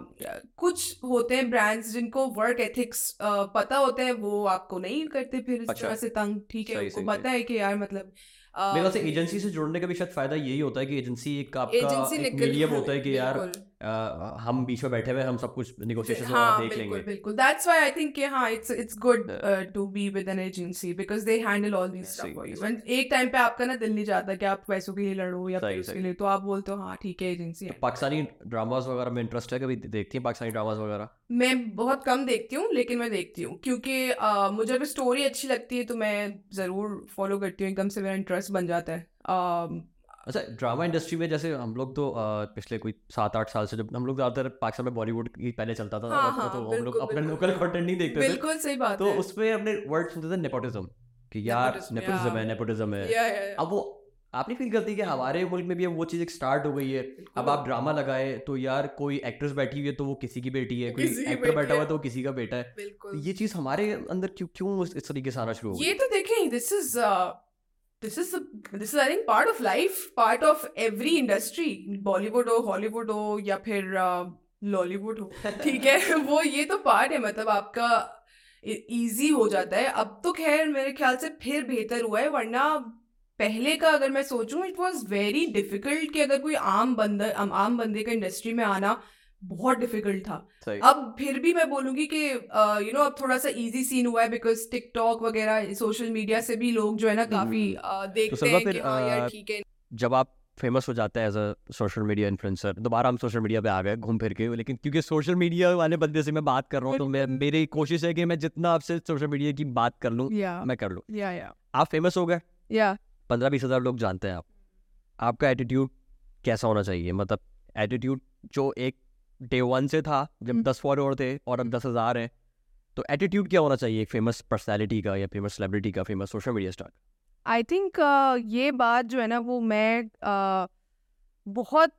कुछ होते हैं ब्रांड्स जिनको वर्क एथिक्स पता होते हैं वो आपको नहीं करते फिर इस अच्छा। तरह से तंग ठीक है सही, उनको सही, पता है कि यार मतलब मेरे से एजेंसी से जुड़ने का भी शायद फ़ायदा यही होता है कि एजेंसी एक आपका एजेंसी एक मीडियम होता है कि यार अ, हम बीच में बैठे हुए हम सब कुछ नेगोशिएशन हाँ देख बिल्कुल लेंगे। बिल्कुल। दैट्स व्हाई आई थिंक हाँ it's it's good to be with an agency because they handle all these stuff for you and एक टाइम पे आपका ना दिल नहीं चाहता कि आप पैसों के लिए लड़ो या फिर उसके लिए तो आप बोलते हो हाँ ठीक है एजेंसी है। पाकिस्तानी ड्रामास वगैरह में इंटरेस्ट है कभी? देखती हैं पाकिस्तानी ड्रामास वगैरह? मैं बहुत कम देखती हूँ लेकिन मैं देखती हूँ। क्योंकि मुझे अगर स्टोरी अच्छी लगती है तो मैं ज़रूर फॉलो करती हूँ। एकदम से मेरा इंटरेस्ट बन जाता है। अच्छा ड्रामा इंडस्ट्री में जैसे हम लोग तो पिछले कोई सात आठ साल से जब हम लोग ज़्यादातर पाकिस्तान में बॉलीवुड ही पहले चलता था हाँ, हाँ, तो हम लोग अपने लोकल कंटेंट नहीं देखते बिल्कुल सही बात तो उसमें अपने वर्ड सुनते थे नेपोटिज्म कि यार नेपोटिज्म है नेपोटिज्म है। अब वो आपने फील करती है कि हमारे मुल्क में भी अब वो चीज़ एक स्टार्ट हो गई है। अब आप ड्रामा लगाए तो यार कोई एक्ट्रेस बैठी हुई है तो वो किसी की बेटी है कोई एक्टर बैठा हुआ है। है तो वो किसी का बेटा है। ये चीज़ हमारे अंदर क्यों क्यों इस इस तरीके से आना शुरू हो ये तो देखें this is this is this is I think part of life part of every industry Bollywood हो हॉलीवुड हो या फिर लॉलीवुड हो ठीक है? वो ये तो पार्ट है मतलब आपका इजी हो जाता है। अब तो खैर मेरे ख्याल से फिर बेहतर हुआ है वरना पहले का अगर मैं सोचूं इट वाज वेरी डिफ़िकल्ट कि अगर कोई आम बंदा आम आम बंदे का इंडस्ट्री में आना बहुत डिफ़िकल्ट था। अब फिर भी मैं बोलूँगी कि यू नो अब थोड़ा सा इजी सीन हुआ है बिकॉज़ टिकटॉक वगैरह सोशल मीडिया से भी लोग जो है ना काफ़ी अ, देखते हैं कि हाँ यार ठीक है। जब आप फ़ेमस हो जाते हैं as a social media influencer दोबारा हम सोशल मीडिया पे आ गए घूम फिर के लेकिन क्योंकि सोशल मीडिया वाले बंदे से मैं बात कर रहा हूँ तो मैं मेरी कोशिश है कि मैं जितना आपसे सोशल मीडिया की बात कर लूँ या मैं कर लूँ। या या आप फ़ेमस हो गए। या पंद्रह बीस हज़ार लोग जानते हैं आप। आपका एटीट्यूड कैसा होना चाहिए? मतलब एटीट्यूड जो एक डे वन से था जब हम्म। दस फॉलोअर थे और अब दस हज़ार है। तो एटीट्यूड क्या होना चाहिए एक फ़ेमस पर्सनैलिटी का या फ़ेमस सेलिब्रिटी का famous social media star I think ये बात जो है ना वो मैं uh, बहुत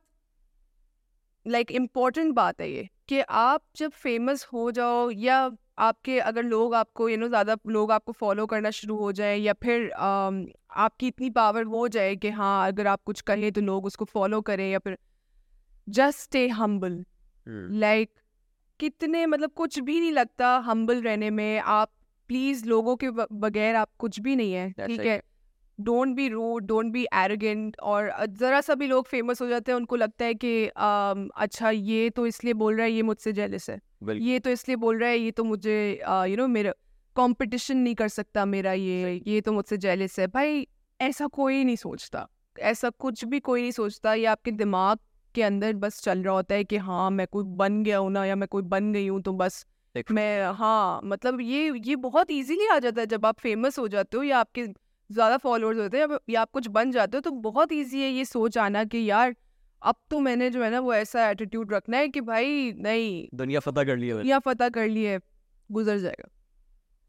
लाइक इम्पोर्टेंट बात है ये कि आप जब फ़ेमस हो जाओ या आपके अगर लोग आपको यू नो ज़्यादा लोग आपको फॉलो करना शुरू हो जाए या फिर um, आपकी इतनी पावर हो जाए कि हाँ अगर आप कुछ कहें तो लोग उसको फॉलो करें या फिर just stay humble like like, कितने मतलब कुछ भी नहीं लगता हम्बल रहने में आप प्लीज़ लोगों के बगैर आप कुछ भी नहीं है ठीक. है? Don't be rude don't be arrogant और जरा सा भी लोग फ़ेमस हो जाते हैं उनको लगता है कि अच्छा ये तो इसलिए बोल रहा है ये मुझसे जेलस है। ये तो इसलिए बोल रहा है ये तो मुझे यू नो मेरा कंपटीशन नहीं कर सकता मेरा ये ये तो मुझसे जेलस है। भाई ऐसा कोई नहीं सोचता। ऐसा कुछ भी कोई नहीं सोचता ये आपके दिमाग के अंदर बस चल रहा होता है कि हाँ मैं कोई बन गया हूँ ना या मैं कोई बन गई हूँ तो बस मैं हाँ मतलब ये ये बहुत इजीली आ जाता है जब आप फ़ेमस हो जाते हो या आपके ज़्यादा फॉलोअर्स होते हैं या- आप कुछ बन जाते हो तो बहुत इजी है ये सोच आना कि यार अब तो मैंने जो है ना वो ऐसा एटीट्यूड रखना है कि भाई नहीं दुनिया फतह कर लिया मैंने। या पता कर लिए गुजर जाएगा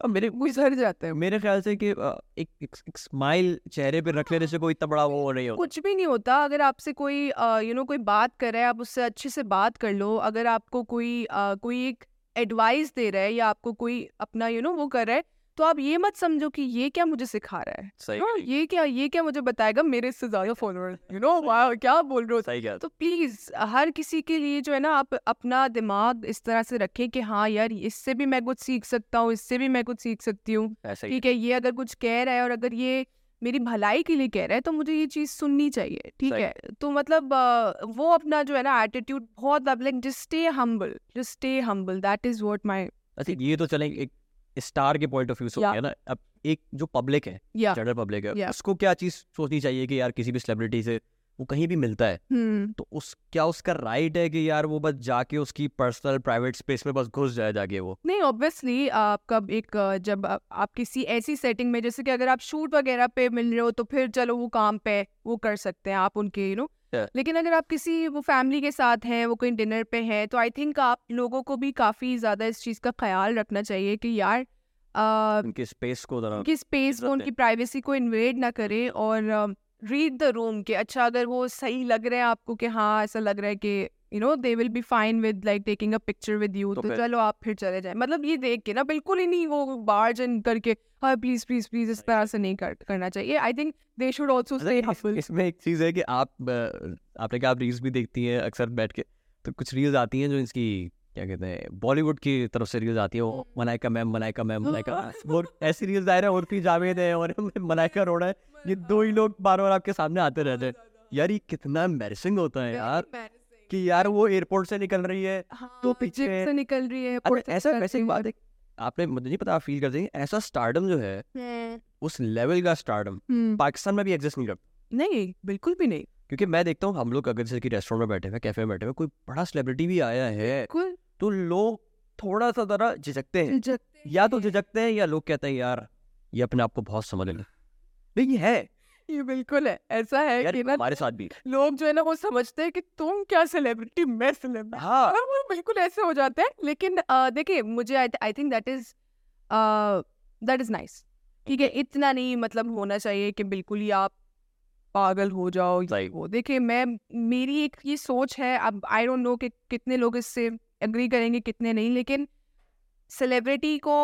अब मेरे सर जाते हैं मेरे ख्याल से कि एक एक, एक स्माइल चेहरे पे रख लेने से कोई इतना बड़ा वो नहीं होता। कुछ भी नहीं होता। अगर आपसे कोई यू नो कोई बात कर रहा है आप उससे अच्छे से बात कर लो। अगर आपको कोई आ, कोई एक एडवाइस दे रहा है या आपको कोई अपना यू नो वो कर रहा है तो आप ये मत समझो कि ये क्या मुझे सिखा रहा है। सही हाँ, ये क्या ये क्या मुझे बताएगा मेरे इससे ज़्यादा फॉलोअर यू नो क्या बोल रहे हो? सही क्या तो प्लीज़ हर किसी के लिए जो है ना आप अपना दिमाग इस तरह से रखें कि हाँ यार इससे भी मैं कुछ सीख सकता हूँ इससे भी मैं कुछ सीख सकती हूँ। ठीक है ये अगर कुछ कह रहा है और अगर ये मेरी भलाई के लिए कह रहा है तो मुझे ये चीज़ सुननी चाहिए ठीक है? तो मतलब वो अपना जो है ना एटीट्यूड बहुत like just stay humble just stay humble that is what my अच्छा ये तो चले एक स्टार के पॉइंट ऑफ़ व्यू से हो Yeah. ना अब एक जो पब्लिक है जनरल पब्लिक है Yeah. उसको क्या चीज़ सोचनी चाहिए कि यार किसी भी सेलिब्रिटी से वो कहीं भी मिलता है हम्म तो उस क्या उसका राइट है कि यार वो बस जाके उसकी पर्सनल प्राइवेट स्पेस में बस घुस जाए जाके वो नहीं ऑब्वियसली आपका एक जब आप, आप किसी ऐसी सेटिंग में जैसे कि अगर आप शूट वगैरह पे मिल रहे हो तो फिर चलो वो काम पे वो कर सकते हैं आप उनके यू नो Yeah. लेकिन अगर आप किसी वो फैमिली के साथ हैं वो कहीं डिनर पे हैं तो आई थिंक आप लोगों को भी काफ़ी ज़्यादा इस चीज़ का ख्याल रखना चाहिए कि यार उनके स्पेस को उनकी स्पेस को उनकी प्राइवेसी को इन्वेड ना करें और रीड द रूम के अच्छा अगर वो सही लग रहा है आपको कि हाँ ऐसा लग रहा है कि you know they will be fine with like taking a picture with you तो तो चलो आप फिर चले जाए। मतलब ये देख के ना बिल्कुल ही नहीं वो बार्ज इन करके हाँ प्लीज़ प्लीज़ प्लीज़ इस तरह से नहीं कर, करना चाहिए। I think they should also इस- इसमें एक चीज़ है कि आप आपने कहा आप रील्स भी देखती हैं अक्सर बैठ के तो कुछ रील्स आती हैं जो इसकी क्या कहते हैं बॉलीवुड की तरफ़ से रील्स आती हैं वो मनाइका मैम मनाइका मैम मनाइका वो ऐसी रील्स आ रहे हैं और भी जावेद है और मनाइका रोड़ा है ये दो ही लोग बार बार आपके सामने आते रहते हैं। यार ये कितना एम्बेरसिंग होता है यार। कि यार वो एयरपोर्ट से निकल रही है तो पीछे- से निकल रही है अरे ऐसा वैसे एक बात है आपने मुझे नहीं पता आप फील करते हैं ऐसा स्टारडम जो है है। उस लेवल का स्टारडम हम्म, पाकिस्तान में भी एग्जिस्ट नहीं करता। नहीं बिल्कुल भी नहीं। क्योंकि मैं देखता हूँ हम लोग अगर जैसे कि रेस्टोरेंट में बैठे हुए कैफ़े में बैठे हुए कोई बड़ा सेलिब्रिटी भी आया है तो लोग थोड़ा सा जरा झिझकते हैं। या तो झिझकते हैं या लोग कहते हैं यार ये अपने आप को बहुत समझ लेना। नहीं ये है। ये बिल्कुल है। ऐसा है कि ना हमारे साथ भी। लोग जो है ना वो समझते हैं कि तुम क्या सेलिब्रिटी मैं सेलिब्रिटी हाँ। और वो बिल्कुल ऐसे हो जाता है लेकिन देखिए मुझे I think that is that is nice ठीक है इतना नहीं मतलब होना चाहिए कि बिल्कुल ही आप पागल हो जाओ वो। देखिए मैं मेरी एक ये सोच है अब आई डोंट नो कि कितने लोग इससे एग्री करेंगे कितने नहीं लेकिन सेलिब्रिटी को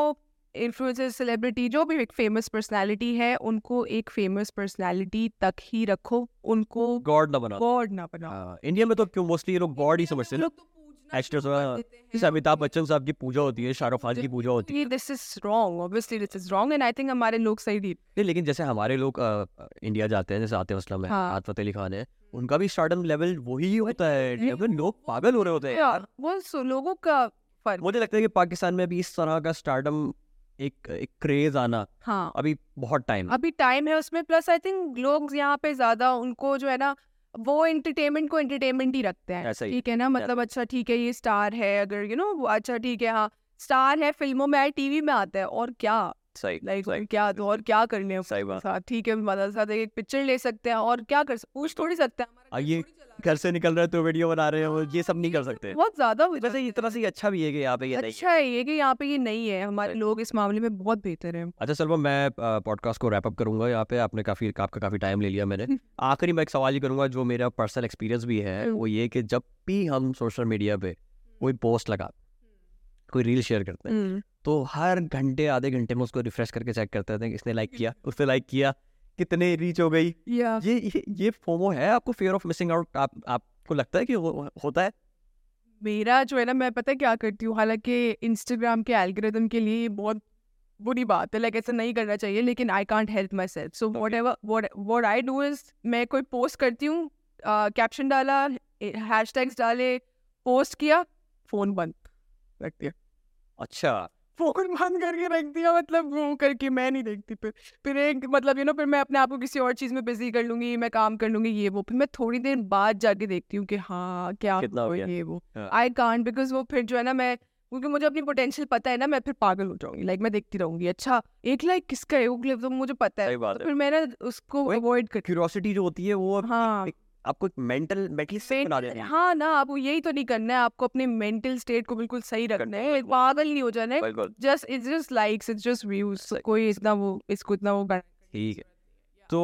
इन्फ्लुएंसर सेलिब्रिटी जो भी एक फ़ेमस पर्सनालिटी है उनको एक फ़ेमस पर्सनालिटी तक ही रखो उनको गॉड ना बना गॉड ना बनाओ। हाँ, इंडिया में तो क्यों मोस्टली ये लोग गॉड ही समझते हैं एक्टर्स जैसे अमिताभ बच्चन साहब की पूजा होती है शाहरुख खान की पूजा होती है। This is wrong obviously this is wrong and I think हमारे लोग सही नहीं। नहीं लेकिन जैसे हमारे लोग इंडिया जाते हैं जैसे आतिफ असलम है हाँ। आतिफ अली खान है उनका भी स्टार्टम लेवल वही होता है लोग पागल हो रहे होते हैं। यार वो लोगों का मुझे लगता है कि पाकिस्तान में भी इस तरह का स्टार्टम एक एक क्रेज आना हाँ। अभी बहुत टाइम अभी टाइम है उसमें प्लस आई थिंक लोग यहाँ पे ज़्यादा उनको जो है ना वो एंटरटेनमेंट को एंटरटेनमेंट ही रखते हैं। ठीक है। ना मतलब अच्छा ठीक है ये स्टार है अगर यू नो अच्छा ठीक है हाँ स्टार है फ़िल्मों में आए टीवी में आता है और क्या? सही। लाइक सही। क्या तो और क्या करने हैं सही बात। साथ? ठीक है मतलब साथ एक पिक्चर ले सकते हैं और क्या कर पूछ थोड़ी सकते हैं घर ये घर से निकल रहे तो वीडियो बना रहे हैं ये सब नहीं कर सकते। बहुत ज़्यादा वैसे इतना सी अच्छा भी है कि यहाँ पे ये अच्छा है ये कि यहाँ पे ये नहीं है हमारे लोग इस मामले में बहुत बेहतर हैं। अच्छा सलमा मैं पॉडकास्ट को रैप अप करूँगा यहाँ पे आपने काफ़ी आपका काफ़ी टाइम ले लिया मैंने। आखिरी मैं एक सवाल ही करूँगा जो मेरा पर्सनल एक्सपीरियंस भी है हम्म। वो ये कि जब भी हम सोशल मीडिया पे कोई पोस्ट लगा कोई रील शेयर करते हैं हम्म, तो हर घंटे आधे घंटे में उसको रिफ्रेश करके चेक करते रहते हैं किसने लाइक किया उसने लाइक किया कितने रीच हो गई। या ये ये ये फोमो है आपको फियर ऑफ़ मिसिंग आउट आप आपको लगता है कि हो, होता है? मेरा जो है ना मैं पता है क्या करती हूँ? हालाँकि इंस्टाग्राम के एल्गोरिदम के लिए बहुत बुरी बात है लाइक ऐसा नहीं करना चाहिए लेकिन I can't help myself so whatever what I do is मैं कोई पोस्ट करती हूँ कैप्शन uh, डाला हैश टैग्स डाले पोस्ट किया फ़ोन बंद रख दिया। अच्छा। फ़ोन बंद करके रख दिया मतलब वो करके मैं नहीं देखती। फिर फिर एक मतलब यू नो फिर मैं अपने आप को किसी और चीज़ में बिज़ी कर लूँगी मैं काम कर लूँगी ये वो फिर मैं थोड़ी देर बाद जाके देखती हूँ कि हाँ क्या हो? ये वो। आई कांट बिकॉज़ वो फिर जो है ना मैं क्योंकि मुझे अपनी पोटेंशियल पता है ना मैं फिर पागल हो जाऊँगी लाइक मैं देखती रहूँगी। अच्छा एक लाइक किसका है वो clip तो मुझे पता है। तो फिर मैं ना उसको अवॉइड कर क्यूरियोसिटी जो होती है वो हाँ। आपको एक मेंटल मेंटली सेट बना देती है। हाँ ना आपको यही तो नहीं करना है आपको अपने मेंटल स्टेट को बिल्कुल सही रखना है पागल नहीं हो जाना है just it's just likes it's just views कोई इतना वो इसको इतना वो करना ठीक है। तो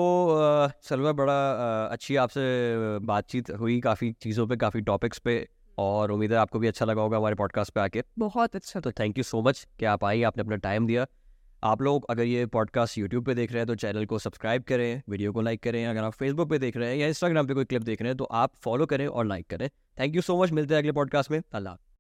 सलवा बड़ा अच्छी आपसे बातचीत हुई काफ़ी चीज़ों पे काफ़ी टॉपिक्स पे और उम्मीद है आपको भी अच्छा लगा होगा हमारे पॉडकास्ट पे आके। बहुत अच्छा तो थैंक यू सो मच कि आप आई आपने अपना टाइम दिया। आप लोग अगर ये पॉडकास्ट यूट्यूब पे देख रहे हैं तो चैनल को सब्सक्राइब करें वीडियो को लाइक करें। अगर आप फेसबुक पे देख रहे हैं या इंस्टाग्राम पे कोई क्लिप देख रहे हैं तो आप फॉलो करें और लाइक करें। थैंक यू सो मच मिलते हैं अगले पॉडकास्ट में। अल्लाह।